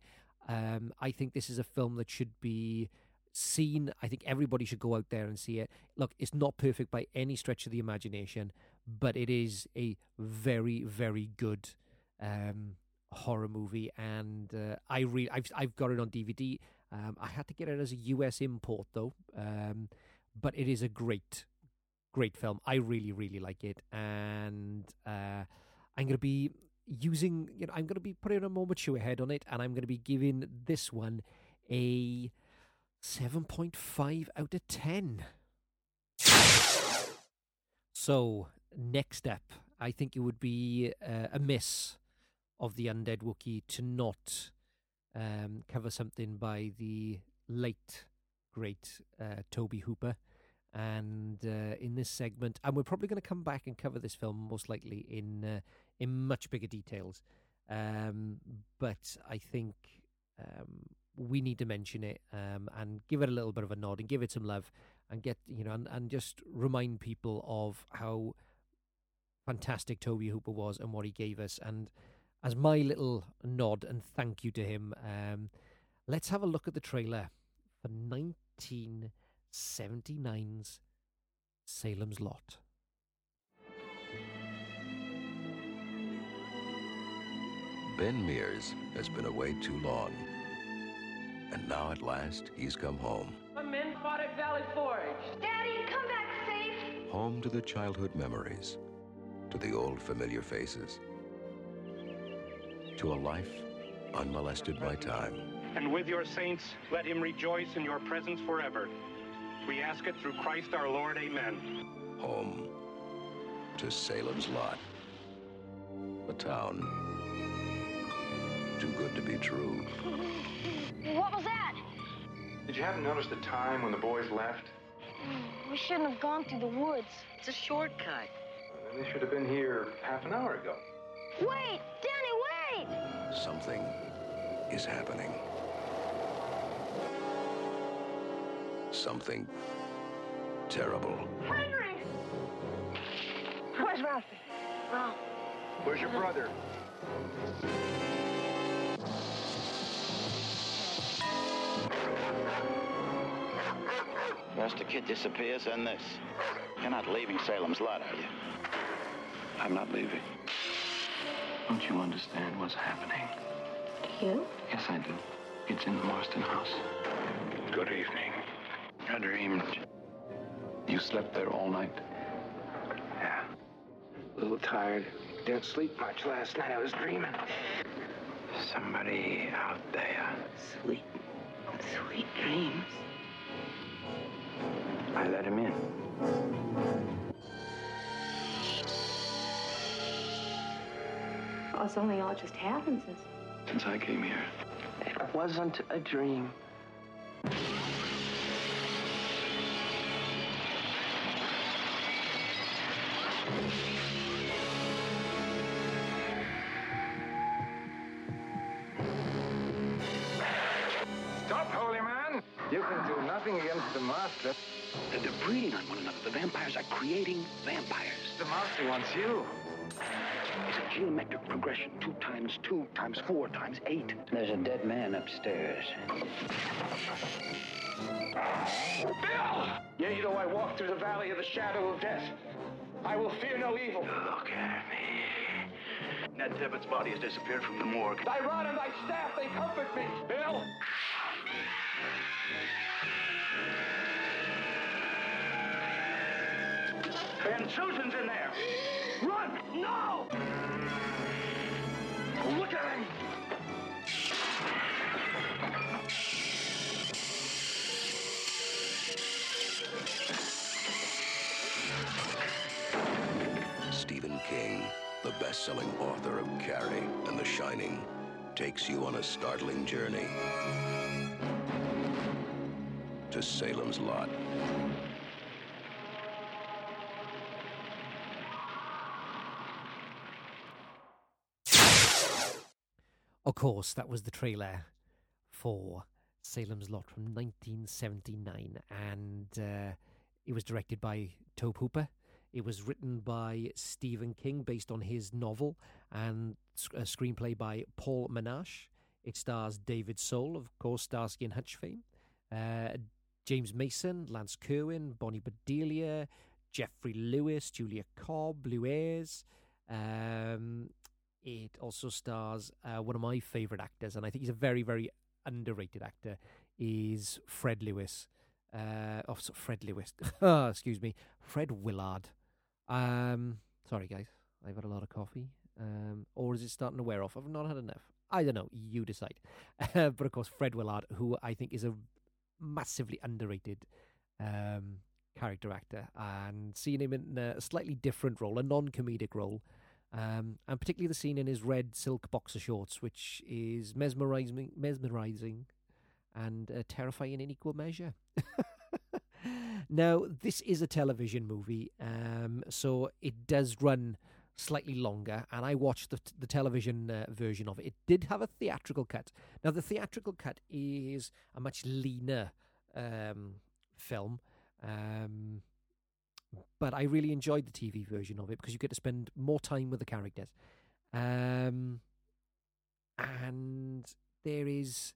Um, I think this is a film that should be seen. I think everybody should go out there and see it. Look, it's not perfect by any stretch of the imagination, but it is a very, very good um, horror movie, and uh, I re- I've I've got it on DVD. Um, I had to get it as a US import though, um, but it is a great, great film. I really, really like it, and uh, I'm going to be using. You know, I'm going to be putting a more mature head on it, and I'm going to be giving this one a 7.5 out of 10. So, next up, I think it would be uh, a miss of the Undead Wookiee to not um, cover something by the late, great uh, Tobe Hooper. And uh, in this segment, and we're probably going to come back and cover this film most likely in uh, in much bigger details. Um, but I think um, we need to mention it um, and give it a little bit of a nod and give it some love and get you know and, and just remind people of how fantastic Tobe Hooper was and what he gave us and as my little nod and thank you to him um, let's have a look at the trailer for 1979's Salem's Lot Ben Mears has been away too long and now at last, he's come home. My men fought at Valley Forge. Daddy, come back safe. Home to the childhood memories, to the old familiar faces, to a life unmolested by time. And with your saints, let him rejoice in your presence forever. We ask it through Christ our Lord. Amen. Home to Salem's Lot. A town too good to be true. What was that? Did you happen to notice the time when the boys left? We shouldn't have gone through the woods. It's a shortcut. Well, then they should have been here half an hour ago. Wait! Danny, wait! Something is happening. Something terrible. Henry! Where's Ralphie? Ralph. Where's your brother? First a kid disappears, then this. You're not leaving Salem's Lot, are you? I'm not leaving. Don't you understand what's happening? You? Yes, I do. It's in the Marsten house. Good evening. I dreamed. You slept there all night? Yeah. A little tired. Didn't sleep much last night. I was dreaming. Somebody out there. Sweet, sweet dreams. I let him in. Oh, it's only all just happened since. Since I came here. It wasn't a dream. Vampires are creating vampires. The master wants you. It's a geometric progression. Two times two times four times eight. There's a dead man upstairs. Bill! Yea, though I walk through the valley of the shadow of death, I will fear no evil. Look at me. Ned Tibbett's body has disappeared from the morgue. Thy rod and thy staff, they comfort me. Bill! And Susan's in there. Run! No! Look at him! Stephen King, the best-selling author of Carrie and The Shining, takes you on a startling journey to Salem's Lot. Of course, that was the trailer for Salem's Lot from 1979, and uh, it was directed by Tobe Hooper. It was written by Stephen King based on his novel, and a screenplay by Paul Monash. It stars David Soul, of course, Starsky and Hutch fame, uh, James Mason, Lance Kerwin, Bonnie Bedelia, Geoffrey Lewis, Julia Cobb, Lew Ayres. Um, it also stars uh, one of my favorite actors, and I think he's a very, very underrated actor. Is Fred Lewis? Uh, oh, Fred Lewis. *laughs* Excuse me, Fred Willard. Um, sorry, guys, I've had a lot of coffee. Um, or is it starting to wear off? I've not had enough. I don't know. You decide. *laughs* but of course, Fred Willard, who I think is a massively underrated um, character actor, and seeing him in a slightly different role, a non-comedic role. Um, and particularly the scene in his red silk boxer shorts, which is mesmerizing, mesmerizing, and uh, terrifying in equal measure. *laughs* now, this is a television movie, um, so it does run slightly longer, and I watched the, the television uh, version of it. It did have a theatrical cut. Now, the theatrical cut is a much leaner um, film. Um, but I really enjoyed the TV version of it because you get to spend more time with the characters. Um, and there is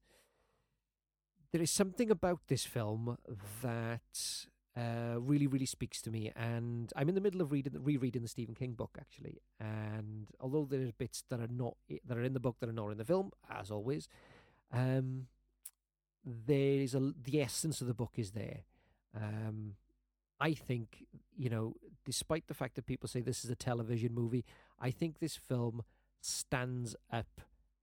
there is something about this film that uh, really, really speaks to me. And I'm in the middle of reading, rereading the Stephen King book actually. And although there are bits that are not that are in the book that are not in the film, as always, um, there is a the essence of the book is there. Um, I think, you know, despite the fact that people say this is a television movie, I think this film stands up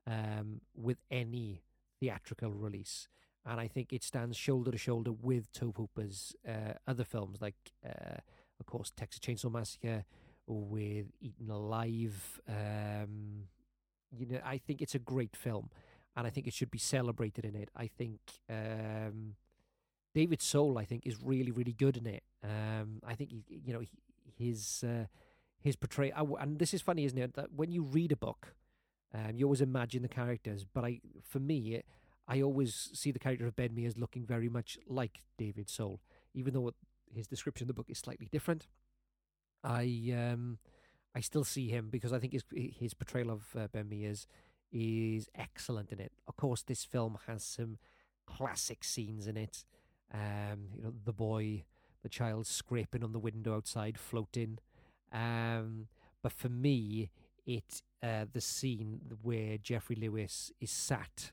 um, with any theatrical release. And I think it stands shoulder to shoulder with Tobe Hooper's uh, other films, like, uh, of course, Texas Chainsaw Massacre, with Eaten Alive. Um, you know, I think it's a great film, and I think it should be celebrated in it. I think um, David Soul, I think, is really, really good in it. Um, I think he, you know, his uh, his portrayal, and this is funny, isn't it? That when you read a book, um, you always imagine the characters. But I, for me, I always see the character of Ben as looking very much like David Soul, even though his description of the book is slightly different. I um, I still see him because I think his his portrayal of uh, Ben Mears is is excellent in it. Of course, this film has some classic scenes in it. Um, you know, the boy, the child scraping on the window outside, floating. Um, but for me, it uh, the scene where Geoffrey Lewis is sat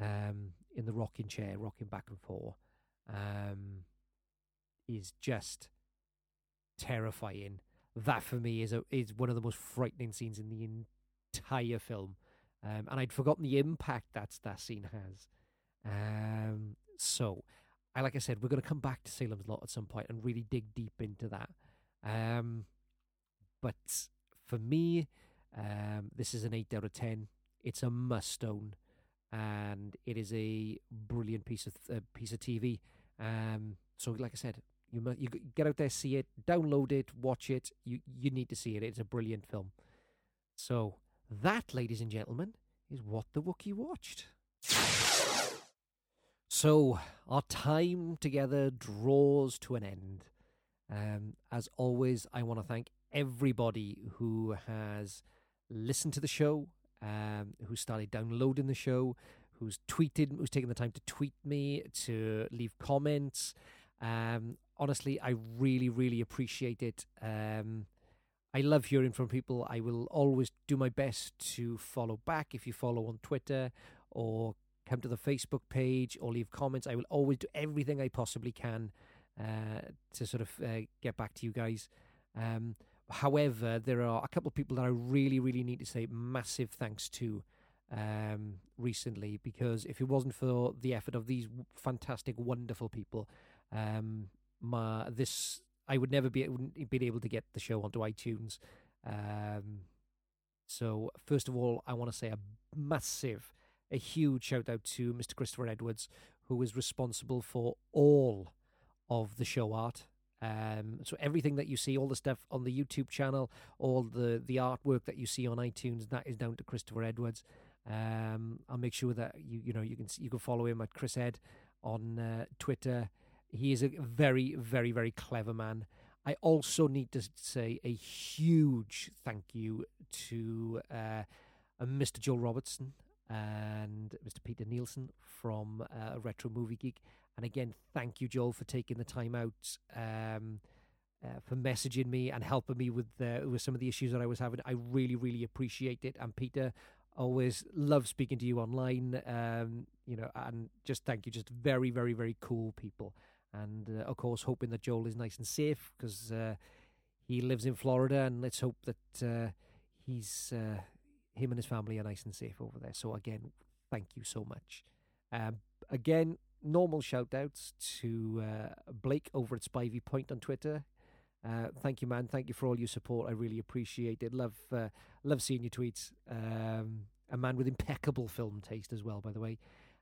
um, in the rocking chair, rocking back and forth, um, is just terrifying. That for me is a, is one of the most frightening scenes in the entire film, um, and I'd forgotten the impact that that scene has. Um, so, I like I said, we're going to come back to Salem's Lot at some point and really dig deep into that. Um, but for me, um, this is an eight out of ten. It's a must own, and it is a brilliant piece of uh, piece of TV. Um, so, like I said, you must, you get out there, see it, download it, watch it. You you need to see it. It's a brilliant film. So that, ladies and gentlemen, is what the Wookiee watched. So our time together draws to an end. Um, as always, I want to thank everybody who has listened to the show, um, who started downloading the show, who's tweeted, who's taken the time to tweet me, to leave comments. Um, honestly, I really, really appreciate it. Um, I love hearing from people. I will always do my best to follow back if you follow on Twitter or come to the Facebook page or leave comments. I will always do everything I possibly can uh, to sort of uh, get back to you guys. Um, however, there are a couple of people that I really, really need to say massive thanks to um, recently because if it wasn't for the effort of these fantastic, wonderful people, um, my this I would never be wouldn't been able to get the show onto iTunes. Um, so first of all, I want to say a massive, a huge shout out to Mr. Christopher Edwards, who is responsible for all of the show art. Um, so everything that you see, all the stuff on the YouTube channel, all the the artwork that you see on iTunes, that is down to Christopher Edwards. Um, I'll make sure that you you know you can you can follow him at Chris Ed on uh, Twitter. He is a very very very clever man. I also need to say a huge thank you to uh, Mr. Joel Robertson and Mr. Peter Nielsen from uh, Retro Movie Geek. And again, thank you, Joel, for taking the time out, um, uh, for messaging me and helping me with uh, with some of the issues that I was having. I really, really appreciate it. And Peter, always love speaking to you online. Um, you know, and just thank you. Just very, very, very cool people. And uh, of course, hoping that Joel is nice and safe because uh, he lives in Florida, and let's hope that uh, he's him and his family are nice and safe over there. So again, thank you so much. Um, again, normal shout outs to uh, Blake over at Spivey Point on Twitter. Uh, thank you, man. Thank you for all your support. I really appreciate it. Love, uh, love seeing your tweets. Um, a man with impeccable film taste as well, by the way.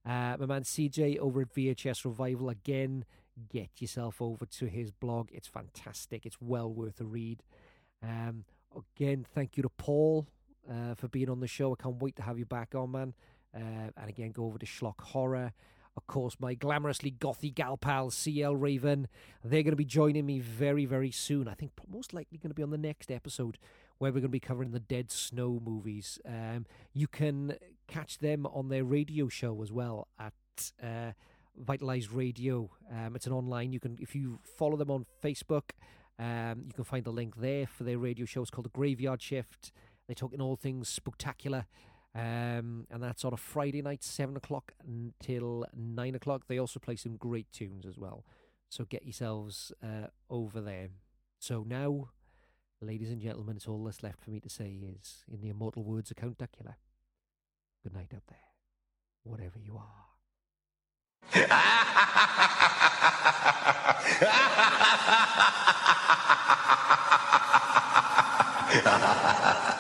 Uh, my man CJ over at VHS Revival again. Get yourself over to his blog. It's fantastic. It's well worth a read. Um, again, thank you to Paul uh, for being on the show. I can't wait to have you back on, man. Uh, and again, go over to Schlock Horror. Of course, my glamorously gothy gal pal, CL Raven. They're going to be joining me very, very soon. I think most likely going to be on the next episode where we're going to be covering the Dead Snow movies. Um, you can catch them on their radio show as well at uh, Vitalized Radio. Um, it's an online. You can if you follow them on Facebook, um, you can find the link there for their radio show. It's called the Graveyard Shift. They're talking all things spectacular. Um, and that's on a Friday night, 7 o'clock until 9 o'clock. They also play some great tunes as well. So get yourselves uh, over there. So now, ladies and gentlemen, it's all that's left for me to say is, in the immortal words of Count Duckula, good night up there, whatever you are. *laughs*